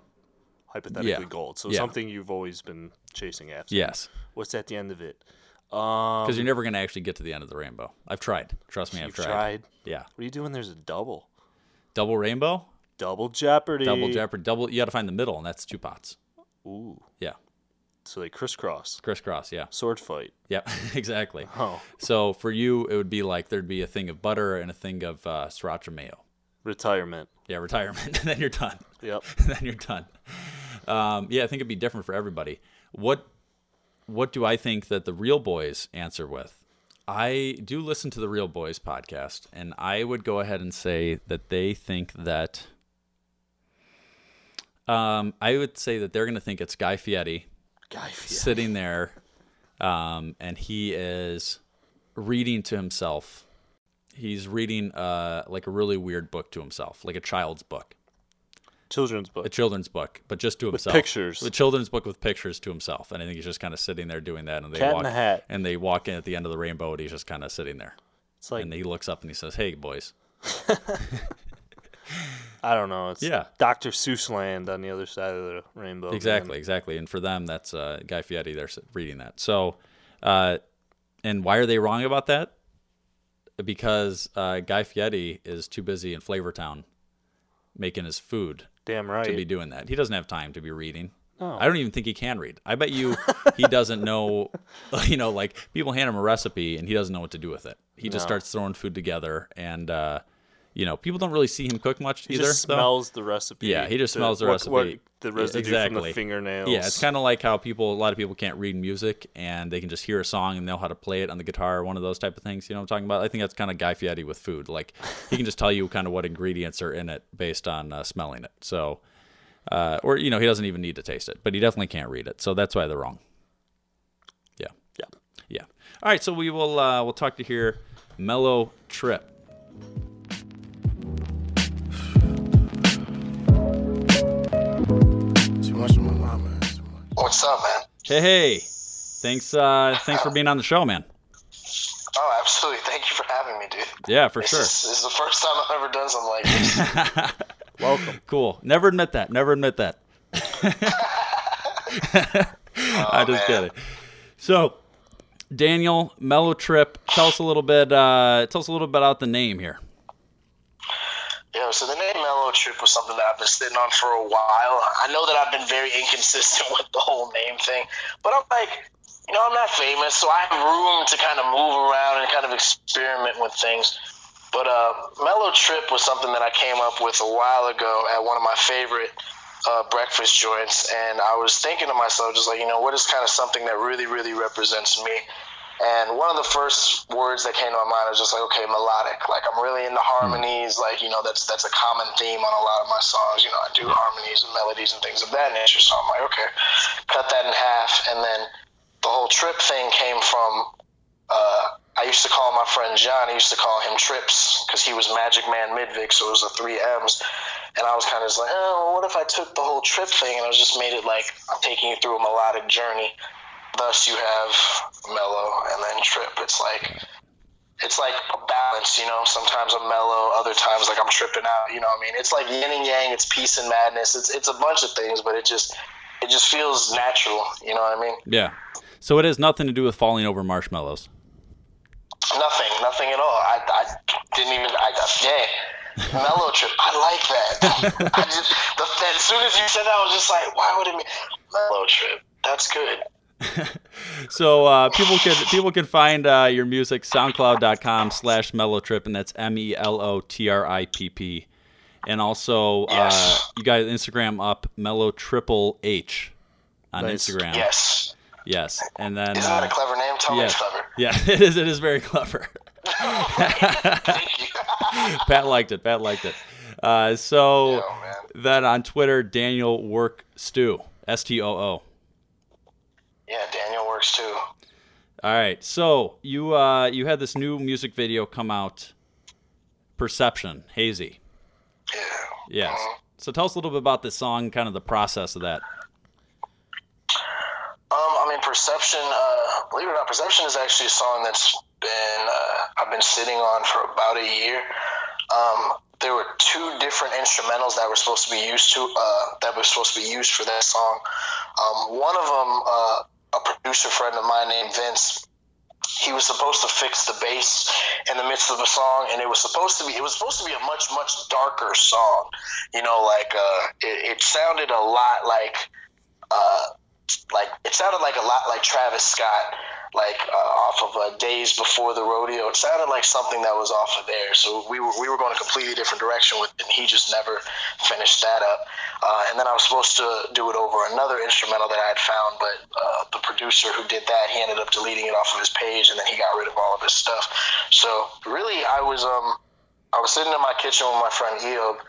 hypothetically Yeah. gold. So Yeah. something you've always been chasing after. Yes. What's at the end of it? Um, Because you're never going to actually get to the end of the rainbow. I've tried. Trust me, I've tried. tried. Yeah. What are you doing? There's a double. Double rainbow. Double Jeopardy. Double jeopardy. Double. You got to find the middle, and that's two pots. Ooh. Yeah. So they crisscross. Crisscross. Yeah. Sword fight. Yep. <laughs> exactly. Oh. So for you, it would be like there'd be a thing of butter and a thing of uh, sriracha mayo. Retirement. Yeah, retirement. <laughs> then you're done. Yep. <laughs> then you're done. Um, yeah, I think it'd be different for everybody. What What do I think that the real boys answer with? I do listen to the Real Boys podcast, and I would go ahead and say that they think that. Um, I would say that they're going to think it's Guy Fieri, Guy Fieri. sitting there, um, and he is reading to himself. He's reading uh, like a really weird book to himself, like a child's book Children's book. a children's book, but just to With himself. pictures. A children's book with pictures to himself, and I think he's just kind of sitting there doing that. And they Cat in walk the Hat. and they walk in at the end of the rainbow, and he's just kind of sitting there. It's like and he looks up and he says, "Hey, boys." <laughs> I don't know. It's Yeah. Dr. Seuss land on the other side of the rainbow. man. Exactly, exactly. And for them, that's uh, Guy Fieri. They're reading that. So, uh, and why are they wrong about that? Because uh, Guy Fieri is too busy in Flavortown making his food. Damn right. To be doing that, he doesn't have time to be reading. No. I don't even think he can read. I bet you he doesn't know. <laughs> You know, like people hand him a recipe and he doesn't know what to do with it. He just starts throwing food together, and uh, you know, people don't really see him cook much He either. just though. smells the recipe. Yeah, he just the- smells the what- recipe. what- the residue exactly. from the fingernails. Yeah, it's kind of like how people, a lot of people can't read music and they can just hear a song and know how to play it on the guitar, or one of those type of things. You know what I'm talking about? I think that's kind of Guy Fieri with food. Like <laughs> he can just tell you kind of what ingredients are in it based on uh, smelling it. So, uh, or you know, he doesn't even need to taste it, but he definitely can't read it. So that's why they're wrong. Yeah. Yeah. Yeah. All right, so we will uh, we'll talk to here. Mellow Trip. Much my mama. What's up, man? Hey, hey. Thanks uh thanks for being on the show, man. Oh, absolutely. Thank you for having me, dude. Yeah, for This sure. Is, this is the first time I've ever done something like this. <laughs> Welcome. Cool. Never admit that. Never admit that. <laughs> <laughs> I just get it. So, Daniel Mellow Trip, tell us a little bit. Uh, tell us a little bit about the name here. Yeah, so the name Mellow Trip was something that I've been sitting on for a while. I know that I've been very inconsistent <laughs> with the whole name thing, but I'm like, you know, I'm not famous, so I have room to kind of move around and kind of experiment with things. But uh, Mellow Trip was something that I came up with a while ago at one of my favorite uh, breakfast joints, and I was thinking to myself, just like, you know, what is kind of something that really, really represents me? And one of the first words that came to my mind was just like, okay, melodic. Like I'm really into harmonies. Like you know, that's that's a common theme on a lot of my songs. You know, I do harmonies and melodies and things of that nature. So I'm like, okay, cut that in half. And then the whole trip thing came from. Uh, I used to call my friend John. I used to call him Trips because he was Magic Man Midvic, so it was the three M's. and I was kind of just like, oh, well, what if I took the whole trip thing and I was just made it like I'm taking you through a melodic journey. Thus, you have mellow and then trip. It's like it's like a balance, you know. Sometimes I'm mellow, other times like I'm tripping out. You know, what I mean, it's like yin and yang. It's peace and madness. It's it's a bunch of things, but it just it just feels natural. You know what I mean? Yeah. So it has nothing to do with falling over marshmallows. Nothing, nothing at all. I, I didn't even. I yeah, <laughs> mellow trip. I like that. <laughs> I just the, as soon as you said that, I was just like, why would it be mellow trip? That's good. <laughs> So uh, people can people can find uh, your music soundcloud.com slash mellotrip and that's M E L O T R I P P. And also uh, you got Instagram up mellow triple H on Nice. Instagram. Yes. Yes. And then Isn't that uh, a clever name? Tell yes. clever. Yeah, <laughs> it is it is very clever. <laughs> Pat liked it. Pat liked it. Uh, so then on Twitter, Daniel Work Stew. S T O O. Yeah, Daniel works too. All right. So you uh, you had this new music video come out, Perception, Hazy. Yeah. Yes. So tell us a little bit about this song, kind of the process of that. Um, I mean, Perception. Uh, believe it or not, Perception is actually a song that's been uh, I've been sitting on for about a year. Um, there were two different instrumentals that were supposed to be used to uh, that were supposed to be used for that song. Um, one of them, uh, producer friend of mine named Vince, he was supposed to fix the bass in the midst of a song, and it was supposed to be it was supposed to be a much much darker song. You know, like uh, it, it sounded a lot like uh, like it sounded like a lot like Travis Scott, like uh, off of uh, Days Before the Rodeo. It sounded like something that was off of there. So we were we were going a completely different direction with it. And he just never finished that up. Uh, and then I was supposed to do it over another instrumental that I had found, but uh, the producer who did that, he ended up deleting it off of his page, and then he got rid of all of his stuff. So really, I was um I was sitting in my kitchen with my friend Eob,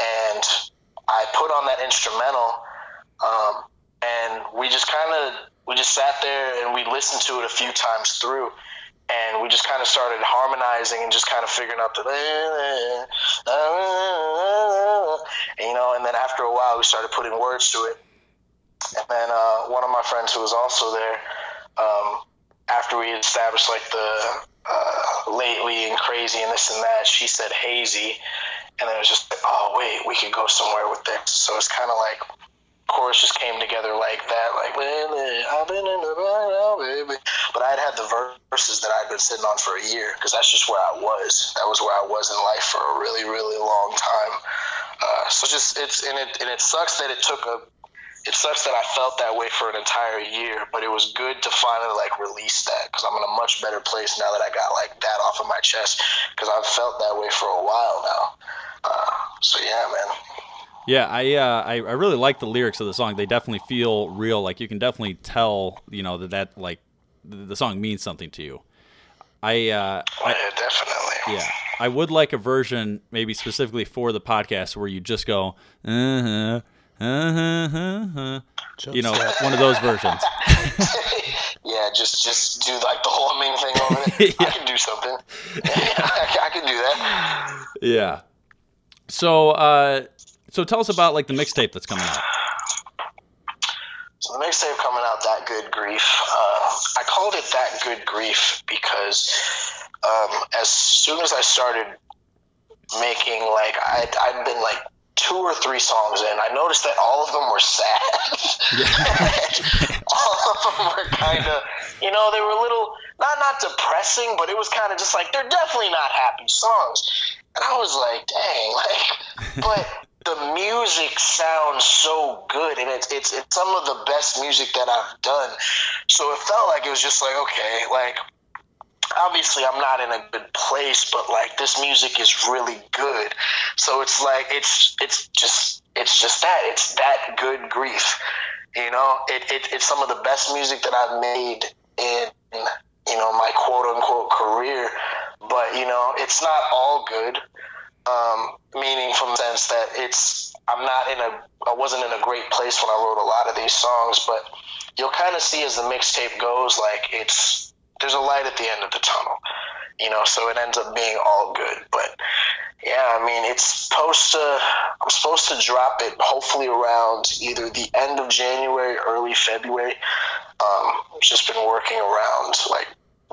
and I put on that instrumental. Um, and we just kind of we just sat there and we listened to it a few times through and we just kind of started harmonizing and just kind of figuring out the you know and then after a while we started putting words to it. And then uh, one of my friends who was also there um, after we established like the uh, lately and crazy and this and that she said hazy and then it was just like oh wait we could go somewhere with this. So it's kind of like chorus just came together like that, like I've been in the bar, baby. But I'd had the verses that I'd been sitting on for a year because that's just where I was. That was where I was in life for a really, really long time. Uh, so just it's and it and it sucks that it took a. It sucks that I felt that way for an entire year, but it was good to finally like release that because I'm in a much better place now that I got like that off of my chest because I've felt that way for a while now. Uh, so yeah, man. Yeah, I, uh, I I really like the lyrics of the song. They definitely feel real. Like you can definitely tell, you know, that that like the, the song means something to you. I, uh, I yeah, definitely. yeah, I would like a version maybe specifically for the podcast where you just go, uh huh, uh huh, uh huh. You know, one of those versions. <laughs> yeah, just just do like the whole humming thing over there. <laughs> I can do something. I, <laughs> I can do that. Yeah. So, uh, so tell us about like the mixtape that's coming out. So the mixtape coming out, that good grief. Uh, I called it that good grief because um, as soon as I started making like I'd, I'd been like two or three songs in, I noticed that all of them were sad. <laughs> all of them were kind of, you know, they were a little not not depressing, but it was kind of just like they're definitely not happy songs. And I was like, dang, like, but the music sounds so good, and it's it's it's some of the best music that I've done. So it felt like it was just like, okay, like obviously I'm not in a good place, but like this music is really good. So it's like it's it's just it's just that it's that good grief. You know, it, it it's some of the best music that I've made in you know my quote unquote career. But you know, it's not all good. Um, meaning from the sense that it's I'm not in a I wasn't in a great place when I wrote a lot of these songs, but you'll kind of see as the mixtape goes, like it's there's a light at the end of the tunnel. you know, so it ends up being all good. But yeah, I mean, it's supposed to. I'm supposed to drop it hopefully around either the end of January, early February. Um, I've just been working around like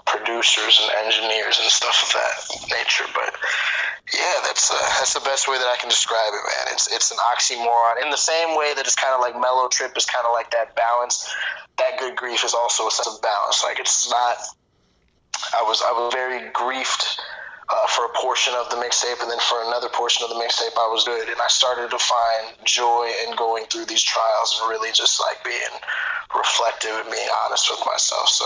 producers and engineers and stuff of that nature. But yeah, that's uh, that's the best way that I can describe it, man. It's it's an oxymoron in the same way that it's kind of like Mellow Trip is kind of like that balance. That good grief is also a sense of balance. Like it's not. I was I was very griefed uh, for a portion of the mixtape, and then for another portion of the mixtape, I was good, and I started to find joy in going through these trials and really just like being reflective and being honest with myself. So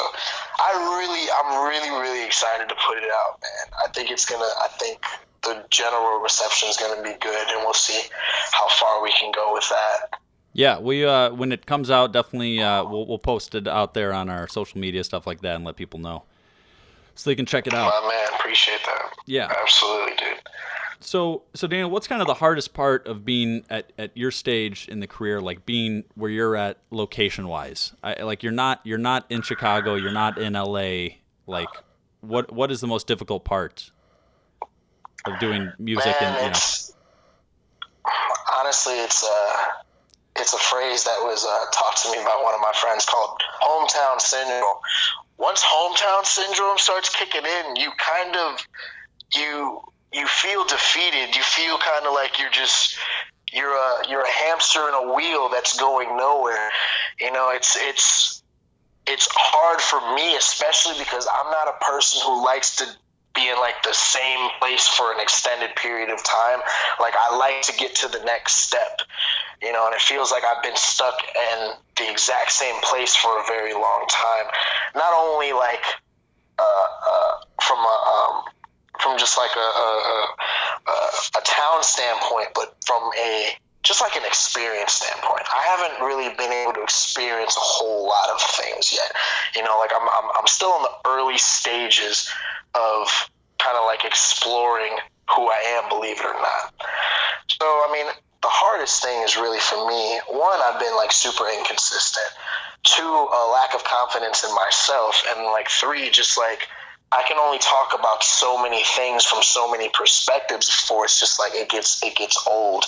I really, I'm really, really excited to put it out, man. I think it's gonna. I think the general reception is gonna be good, and we'll see how far we can go with that. Yeah, we uh, when it comes out, definitely uh, we'll we'll post it out there on our social media stuff like that and let people know so they can check it out. My man, appreciate that. Yeah, absolutely, dude. So, so Daniel, what's kind of the hardest part of being at, at your stage in the career, like being where you're at location wise? I, like you're not you're not in Chicago, you're not in LA. Like, what what is the most difficult part of doing music? Man, and you know, honestly, it's a it's a phrase that was uh, taught to me by one of my friends called hometown syndrome. Once hometown syndrome starts kicking in, you kind of you you feel defeated. You feel kind of like you're just you're a you're a hamster in a wheel that's going nowhere. You know, it's it's it's hard for me, especially because I'm not a person who likes to be in like the same place for an extended period of time. Like I like to get to the next step, you know, and it feels like I've been stuck in the exact same place for a very long time. Not only like uh, uh, from a um, from just like a, a, a, a town standpoint, but from a just like an experience standpoint. I haven't really been able to experience a whole lot of things yet. You know, like I'm, I'm, I'm still in the early stages of kind of like exploring who I am, believe it or not. So, I mean, the hardest thing is really for me one, I've been like super inconsistent, two, a lack of confidence in myself, and like three, just like I can only talk about so many things from so many perspectives before it's just like it gets it gets old,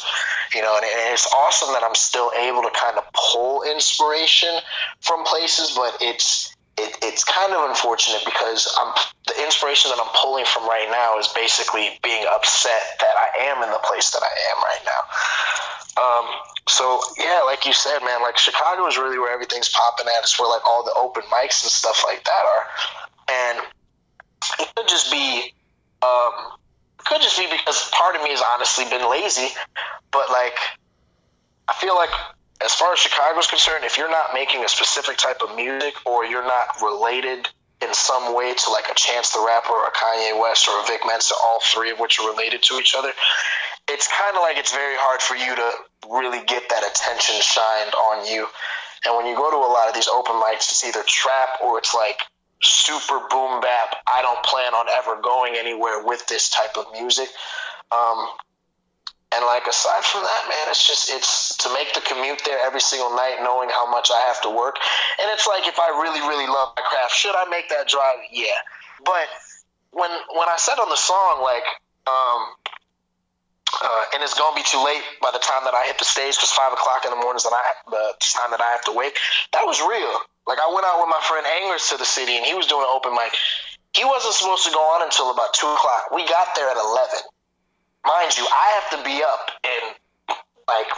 you know. And, and it's awesome that I'm still able to kind of pull inspiration from places, but it's it, it's kind of unfortunate because I'm the inspiration that I'm pulling from right now is basically being upset that I am in the place that I am right now. Um, so yeah, like you said, man, like Chicago is really where everything's popping at. It's where like all the open mics and stuff like that are, and it could just be um, could just be because part of me has honestly been lazy but like i feel like as far as chicago's concerned if you're not making a specific type of music or you're not related in some way to like a chance the rapper or a kanye west or a vic mensa all three of which are related to each other it's kind of like it's very hard for you to really get that attention shined on you. And when you go to a lot of these open mics it's either trap or it's like super boom bap. I don't plan on ever going anywhere with this type of music. Um, and like aside from that, man, it's just it's to make the commute there every single night, knowing how much I have to work. And it's like if I really, really love my craft, should I make that drive? Yeah. But when when I said on the song like, um, uh, and it's gonna be too late by the time that I hit the stage because five o'clock in the morning is that the time that I have to wake. That was real. Like I went out with my friend Angers to the city, and he was doing an open mic. He wasn't supposed to go on until about two o'clock. We got there at eleven. Mind you, I have to be up in like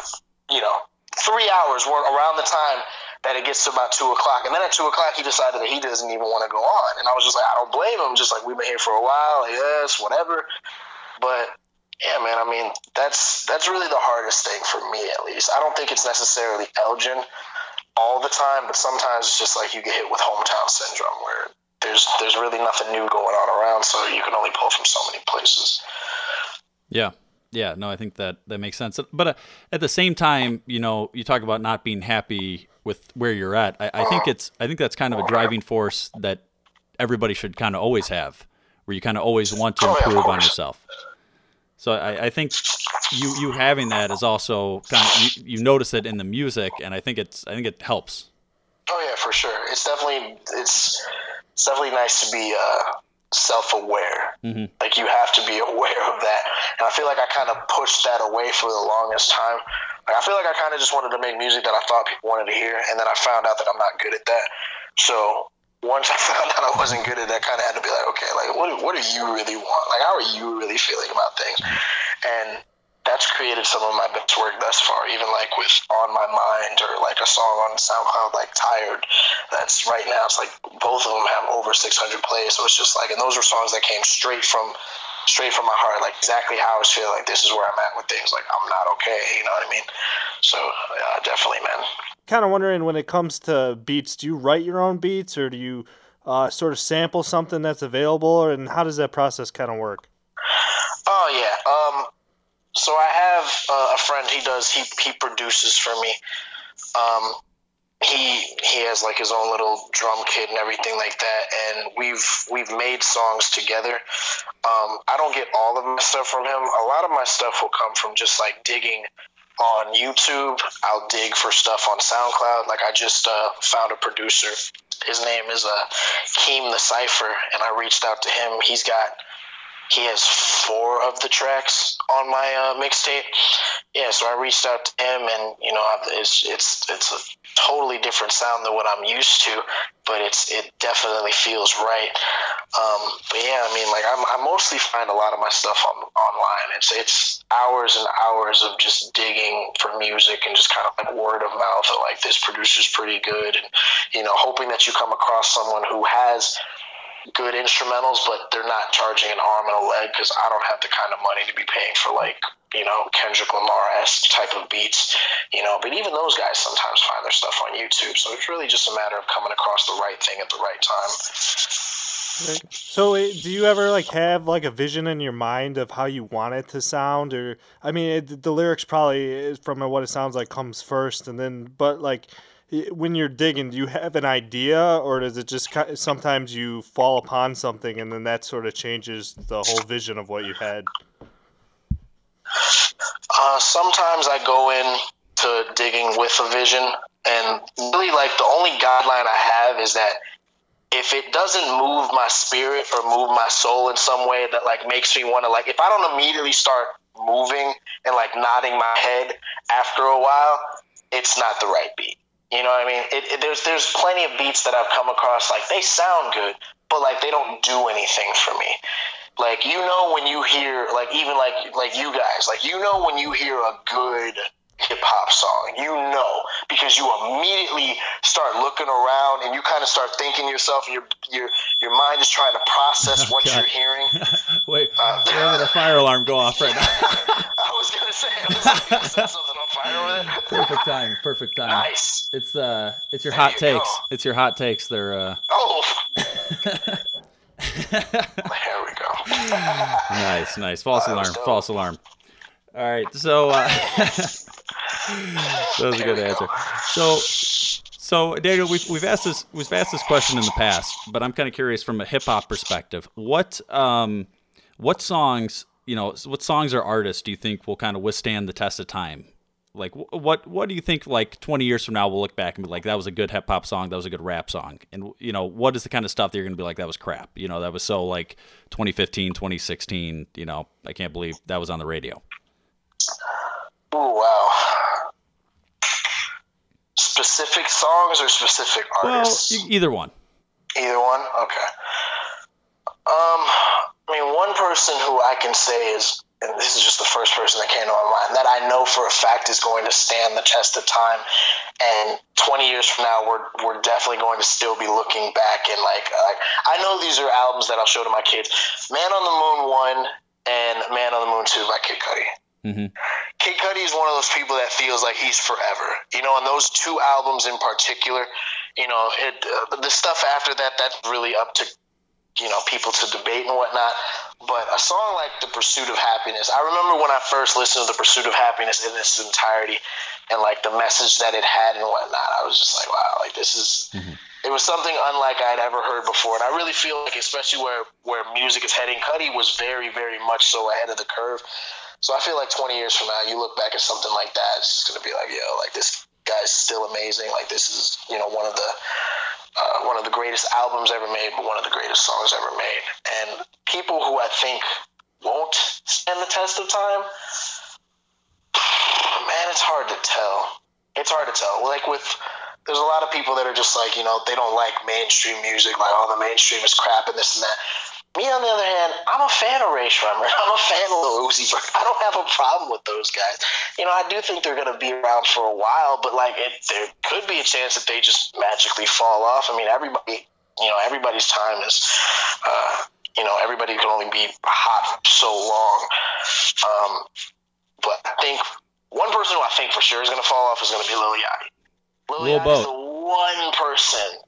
you know three hours around the time that it gets to about two o'clock. And then at two o'clock, he decided that he doesn't even want to go on. And I was just like, I don't blame him. Just like we've been here for a while, yes, whatever. But yeah, man. I mean, that's that's really the hardest thing for me, at least. I don't think it's necessarily Elgin all the time, but sometimes it's just like you get hit with hometown syndrome where there's there's really nothing new going on around, so you can only pull from so many places. Yeah. Yeah, no, I think that that makes sense. But uh, at the same time, you know, you talk about not being happy with where you're at. I, I think it's I think that's kind of a driving force that everybody should kind of always have, where you kind of always want to improve on yourself. So I, I think you you having that is also kind of you, you notice it in the music, and I think it's I think it helps. Oh yeah, for sure. It's definitely it's it's definitely nice to be uh, self-aware. Mm-hmm. Like you have to be <laughs> aware of that. And I feel like I kind of pushed that away for the longest time. Like I feel like I kind of just wanted to make music that I thought people wanted to hear, and then I found out that I'm not good at that. So once I <laughs> found out I wasn't good at that, kind of had to be like, okay, like what what do you really want? Like how are you really feeling about things? And that's created some of my best work thus far. Even like with On My Mind or like a song on SoundCloud like Tired. That's right now. It's like both of them have over 600 plays. So it's just like, and those were songs that came straight from straight from my heart, like exactly how I was feeling. Like this is where I'm at with things. Like I'm not okay. You know what I mean? So yeah, definitely, man. Kind of wondering when it comes to beats, do you write your own beats or do you uh, sort of sample something that's available, and how does that process kind of work? Oh yeah. Um, so I have uh, a friend. He does. He he produces for me. Um, he he has like his own little drum kit and everything like that, and we've we've made songs together. Um, I don't get all of my stuff from him. A lot of my stuff will come from just like digging on YouTube. I'll dig for stuff on SoundCloud. Like I just uh, found a producer. His name is uh, Keem the Cipher, and I reached out to him. He's got he has four of the tracks on my uh, mixtape. Yeah, so I reached out to him, and you know, it's it's it's a totally different sound than what I'm used to, but it's it definitely feels right. Um, but yeah, I mean, like I'm, I mostly find a lot of my stuff on online. It's it's hours and hours of just digging for music and just kind of like word of mouth. Of like this producer's pretty good, and you know, hoping that you come across someone who has good instrumentals, but they're not charging an arm and a leg because I don't have the kind of money to be paying for like you know Kendrick Lamar esque type of beats, you know. But even those guys sometimes find their stuff on YouTube, so it's really just a matter of coming across the right thing at the right time. So, eh, do you ever like have like a vision in your mind of how you want it to sound, or I mean, it, the lyrics probably eh, from what it sounds like comes first, and then but like when you're digging, do you have an idea, or does it just sometimes you fall upon something and then that sort of changes the whole vision of what you had? Uh, sometimes I go in to digging with a vision, and really, like the only guideline I have is that if it doesn't move my spirit or move my soul in some way that like makes me want to like, if I don't immediately start moving and like nodding my head after a while, it's not the right beat. You know what I mean? It, it, there's there's plenty of beats that I've come across like they sound good, but like they don't do anything for me. Like you know when you hear like even like like you guys like you know when you hear a good hip hop song, you know because you immediately start looking around and you kind of start thinking yourself and your your your mind is trying to process what God. you're hearing. <laughs> Wait, Uh, we're having a fire alarm go off right now. <laughs> I was gonna say I was like, gonna set something on fire with it. perfect time. Perfect time. Nice. It's uh, it's your There hot you takes. go. It's your hot takes. They're uh, Oh. <laughs> there we go. nice, nice. False was alarm. False alarm. All right, so uh, that was a good answer. So, so Daniel, we've we've asked this we've asked this question in the past, but I'm kind of curious from a hip hop perspective. What um, what songs you know, what songs or artists do you think will kind of withstand the test of time? Like, what what do you think? Like 20 years from now, we'll look back and be like, that was a good hip hop song, that was a good rap song, and you know, what is the kind of stuff that you're gonna be like, that was crap? You know, that was so like 2015, 2016. You know, I can't believe that was on the radio. Ooh, wow. Specific songs or specific artists? Well, either one. Either one? Okay. Um, I mean, one person who I can say is, and this is just the first person that came to my mind, that I know for a fact is going to stand the test of time. And 20 years from now, we're, we're definitely going to still be looking back and like, like, I know these are albums that I'll show to my kids. Man on the Moon 1 and Man on the Moon 2 by Kid Cudi. Mm-hmm. Kid Cudi is one of those people that feels like he's forever. You know, and those two albums in particular, you know, it, uh, the stuff after that, that's really up to, you know, people to debate and whatnot. But a song like The Pursuit of Happiness, I remember when I first listened to The Pursuit of Happiness in its entirety and like the message that it had and whatnot, I was just like, wow, like this is. It was something unlike I'd ever heard before, and I really feel like, especially where where music is heading, Cudi was very, very much so ahead of the curve. So I feel like 20 years from now, you look back at something like that, it's just gonna be like, yo, like this guy's still amazing. Like this is, you know, one of the uh, one of the greatest albums ever made, but one of the greatest songs ever made. And people who I think won't stand the test of time, man, it's hard to tell. It's hard to tell. Like with, there's a lot of people that are just like, you know, they don't like mainstream music, like, oh, the mainstream is crap and this and that. Me, on the other hand, I'm a fan of Rae Sremmurd. <laughs> I'm a fan of Lil Uzi Vert. I don't have a problem with those guys. You know, I do think they're going to be around for a while, but like, it, there could be a chance that they just magically fall off. I mean, everybody, you know, everybody's time is, uh, you know, everybody can only be hot so long. Um, but I think one person who I think for sure is going to fall off is going to be Lil Yachty. Lil Yachty's the one person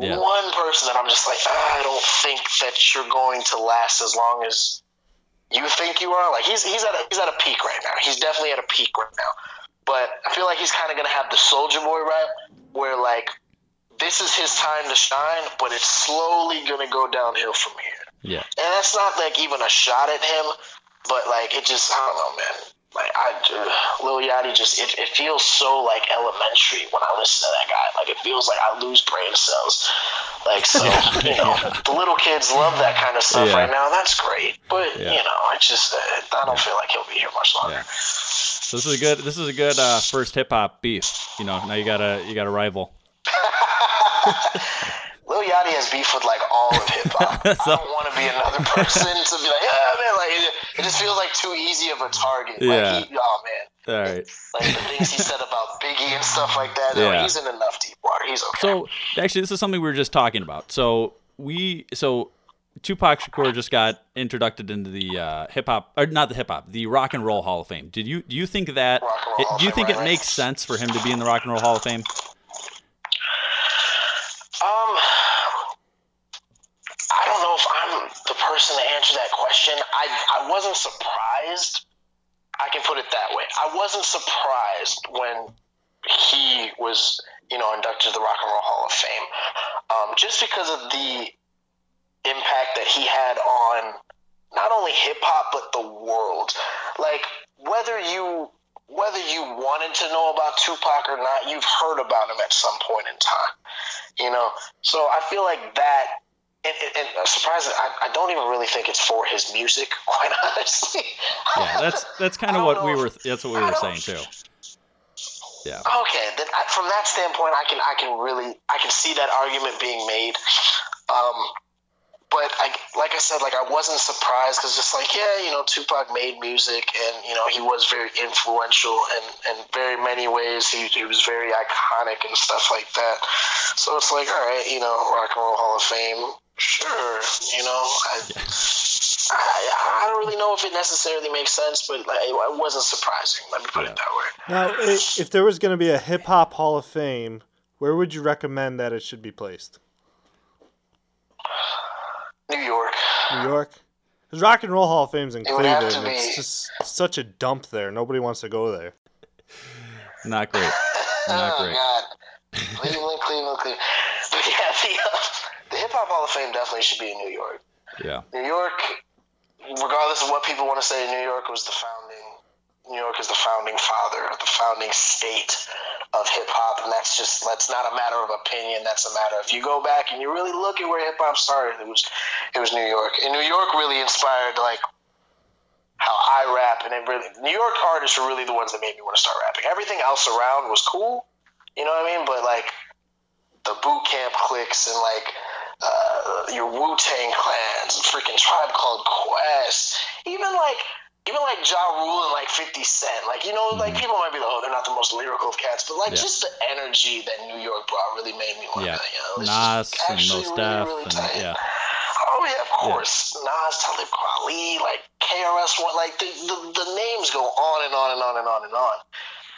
Yeah. one person that I'm just like, "Ah, I don't think that you're going to last as long as you think you are. Like he's he's at a, he's at a peak right now. He's definitely at a peak right now. But I feel like he's kind of gonna have the Soulja Boy rap, where like this is his time to shine, but it's slowly gonna go downhill from here. Yeah. And that's not like even a shot at him, but like it just I don't know, man. Like I, Lil Yachty just it, it feels so like elementary when I listen to that guy. Like it feels like I lose brain cells. Like so, <laughs> you know, the little kids love that kind of stuff Yeah. right now. That's great, but Yeah. you know, I just uh, I don't feel like he'll be here much longer. So this is a good. This is a good uh, first hip hop beef. You know, now you got a you got a rival. <laughs> Lil Yachty has beef with like all of hip hop. <laughs> so, I don't want to be another person to be like, yeah, man. Like it, just feels like too easy of a target. Yeah. Like he, oh man. All right. like the things he said about Biggie and stuff like that. No, Yeah. he's in enough deep water. He's okay. So actually, this is something we were just talking about. So we so Tupac Shakur just got introduced into the uh, hip hop or not the hip hop, the Rock and Roll Hall of Fame. Did you do you think that it, do you think it makes sense for him to be in the Rock and Roll Hall of Fame? Um, I don't know if I'm the person to answer that question. I I wasn't surprised. I can put it that way. I wasn't surprised when he was, you know, inducted to the Rock and Roll Hall of Fame, um, just because of the impact that he had on not only hip hop but the world. Like whether you whether you wanted to know about Tupac or not, you've heard about him at some point in time. You know, so I feel like that. And, and, and uh, surprising, I, I don't even really think it's for his music, <laughs> quite honestly. Yeah, that's that's kind of what we were. That's what we were saying too. Yeah. Okay, then I, from that standpoint, I can I can really I can see that argument being made. Um, but I, like I said, like I wasn't surprised because just like yeah, you know, Tupac made music and you know he was very influential and in very many ways he, he was very iconic and stuff like that. So it's like all right, you know, Rock and Roll Hall of Fame, sure, you know, I. I, I don't really know if it necessarily makes sense, but like, it wasn't surprising. Let me put it that way. Now, i- if there was going to be a hip hop Hall of Fame, where would you recommend that it should be placed? New York. New York. Because Rock and Roll Hall of Fame's in It would have Cleveland. to It's be- just such a dump there. Nobody wants to go there. Not great. <laughs> Not oh great. God, <laughs> Cleveland, Cleveland, Cleveland. But yeah, the, uh, the Hip Hop Hall of Fame definitely should be in New York. Yeah. New York, regardless of what people want to say, New York was the founding. New York is the founding father, the founding state of hip hop, and that's just that's not a matter of opinion. That's a matter if you go back and you really look at where hip hop started, it was it was New York, and New York really inspired like how I rap, and it really New York artists were really the ones that made me want to start rapping. Everything else around was cool, you know what I mean? But like the boot camp clicks and like uh, your Wu Tang clans freaking Tribe Called Quest, even like even like Ja Rule and like Fifty Cent, like you know, like people might be like, oh, they're not the most lyrical of cats, but like Yeah. just the energy that New York brought really made me want to, Yeah. you know, Nas and Mos really, Def really and yeah. Oh yeah, of course. Nas, Talib Kweli, like KRS One, like the, the the names go on and on and on and on and on.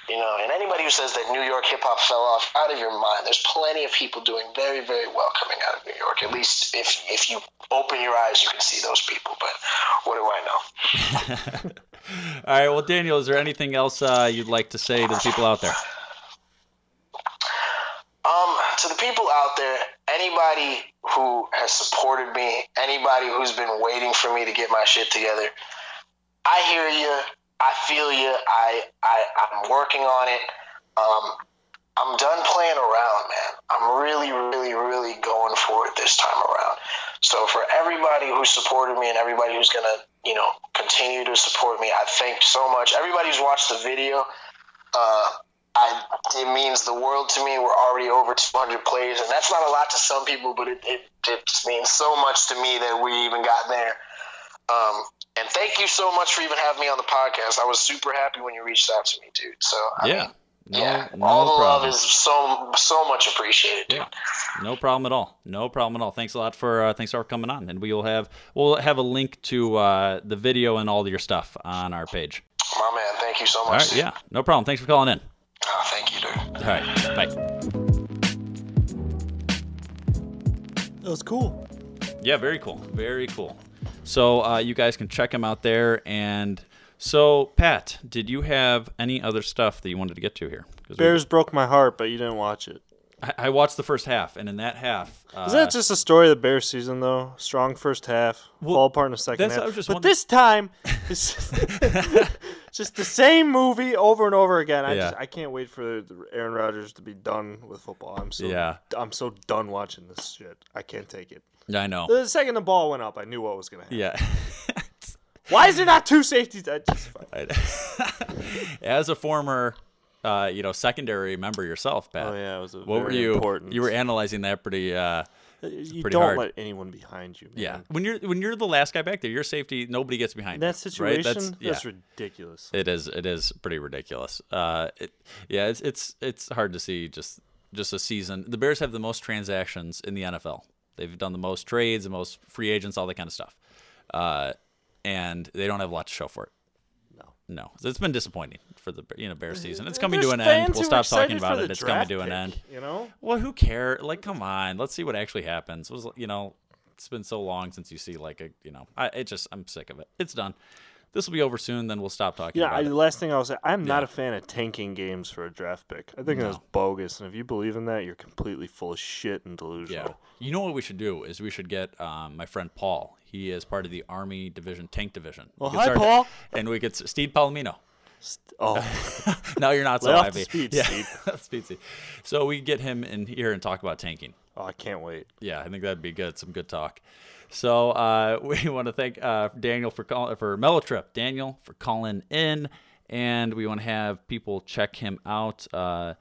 You know, and anybody who says that New York hip hop fell off, out of your mind. There's plenty of people doing very, very well coming out of New York. At least if if you open your eyes, you can see those people. But what do I know? <laughs> All right. Well, Daniel, is there anything else uh, you'd like to say to the people out there? Um, to the people out there, anybody who has supported me, anybody who's been waiting for me to get my shit together, I hear you. I feel you. I, I I'm working on it. Um, I'm done playing around, man. I'm really, really, really going for it this time around. So for everybody who supported me and everybody who's gonna, you know, continue to support me, I thank so much. Everybody who's watched the video, uh, I, it means the world to me. We're already over 200 plays, and that's not a lot to some people, but it, it, it means so much to me that we even got there. Um, and thank you so much for even having me on the podcast. I was super happy when you reached out to me, dude. So I yeah. mean, No, yeah, no all the problem. love is so so much appreciated. Dude. Yeah, no problem at all. No problem at all. Thanks a lot for uh, thanks for coming on, and we will have we'll have a link to uh, the video and all your stuff on our page. My man, thank you so much. All right, yeah, no problem. Thanks for calling in. Oh, thank you, dude. All right, bye. That was cool. Yeah, very cool, very cool. So uh, you guys can check him out there. And so, Pat, did you have any other stuff that you wanted to get to here? 'Cause we- Bears broke my heart, but you didn't watch it. I, I watched the first half, and in that half, uh, Is that just a story of the Bears season, though? Strong first half, fall apart in the second half. what I was just but wondering. this time, <laughs> it's <laughs> just the same movie over and over again. I Yeah. just I can't wait for Aaron Rodgers to be done with football. I'm so Yeah. I'm so done watching this shit. I can't take it. Yeah, I know. The second the ball went up, I knew what was gonna happen. Yeah. <laughs> Why is there not two safeties? <laughs> As a former, uh, you know, secondary member yourself, Pat. Oh, yeah, it was a what were very you? important- You were analyzing that pretty. Uh, you pretty don't hard. let anyone behind you. Man. Yeah, when you're when you're the last guy back there, your safety nobody gets behind. In that you, situation, right? That's, that's ridiculous. It is. It is pretty ridiculous. Uh, it, yeah, it's it's it's hard to see just just a season. The Bears have the most transactions in the NFL. They've done the most trades, the most free agents, all that kind of stuff, uh, and they don't have a lot to show for it. No, no, So it's been disappointing for the you know Bears season. It's coming to an end. We'll stop talking about it. It's coming to an pick, end. You know, Well, who cares? Like, come on, let's see what actually happens. Was you know, it's been so long since you see like a you know, I it just I'm sick of it. It's done. This will be over soon. Then we'll stop talking Yeah, about I, the last thing I'll say, I'm not a fan of tanking games for a draft pick. I think No. that's bogus, and if you believe in that, you're completely full of shit and delusional. Yeah. You know what we should do is we should get um, my friend Paul. He is part of the Army Division Tank Division. Well, hi, start- Paul. And we could Steve Palomino. Oh, <laughs> now you're not so happy. speed, yeah. Steve. <laughs> speed, Steve. So we get him in here and talk about tanking. Oh, I can't wait. Yeah, I think that'd be good. Some good talk. So uh, <laughs> we want to thank uh, Daniel for call, for Melotrip, Daniel for calling in, and we want to have people check him out uh,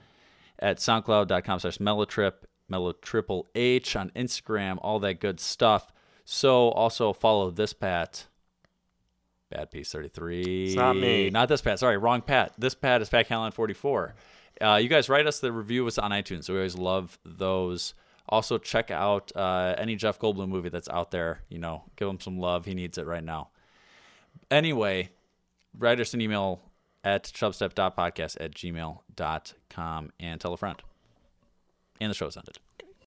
at SoundCloud.com/slash Melotrip, Mellow Triple H on Instagram, all that good stuff. So also follow this Pat. Bad piece 33. It's not me. Not this Pat. Sorry, wrong Pat. This Pat is Pat Callan 44. Uh, you guys write us the review is on iTunes, so we always love those. Also, check out uh, any Jeff Goldblum movie that's out there. You know, give him some love. He needs it right now. Anyway, write us an email at chubstep.podcast at gmail.com and tell a friend. And the show's ended.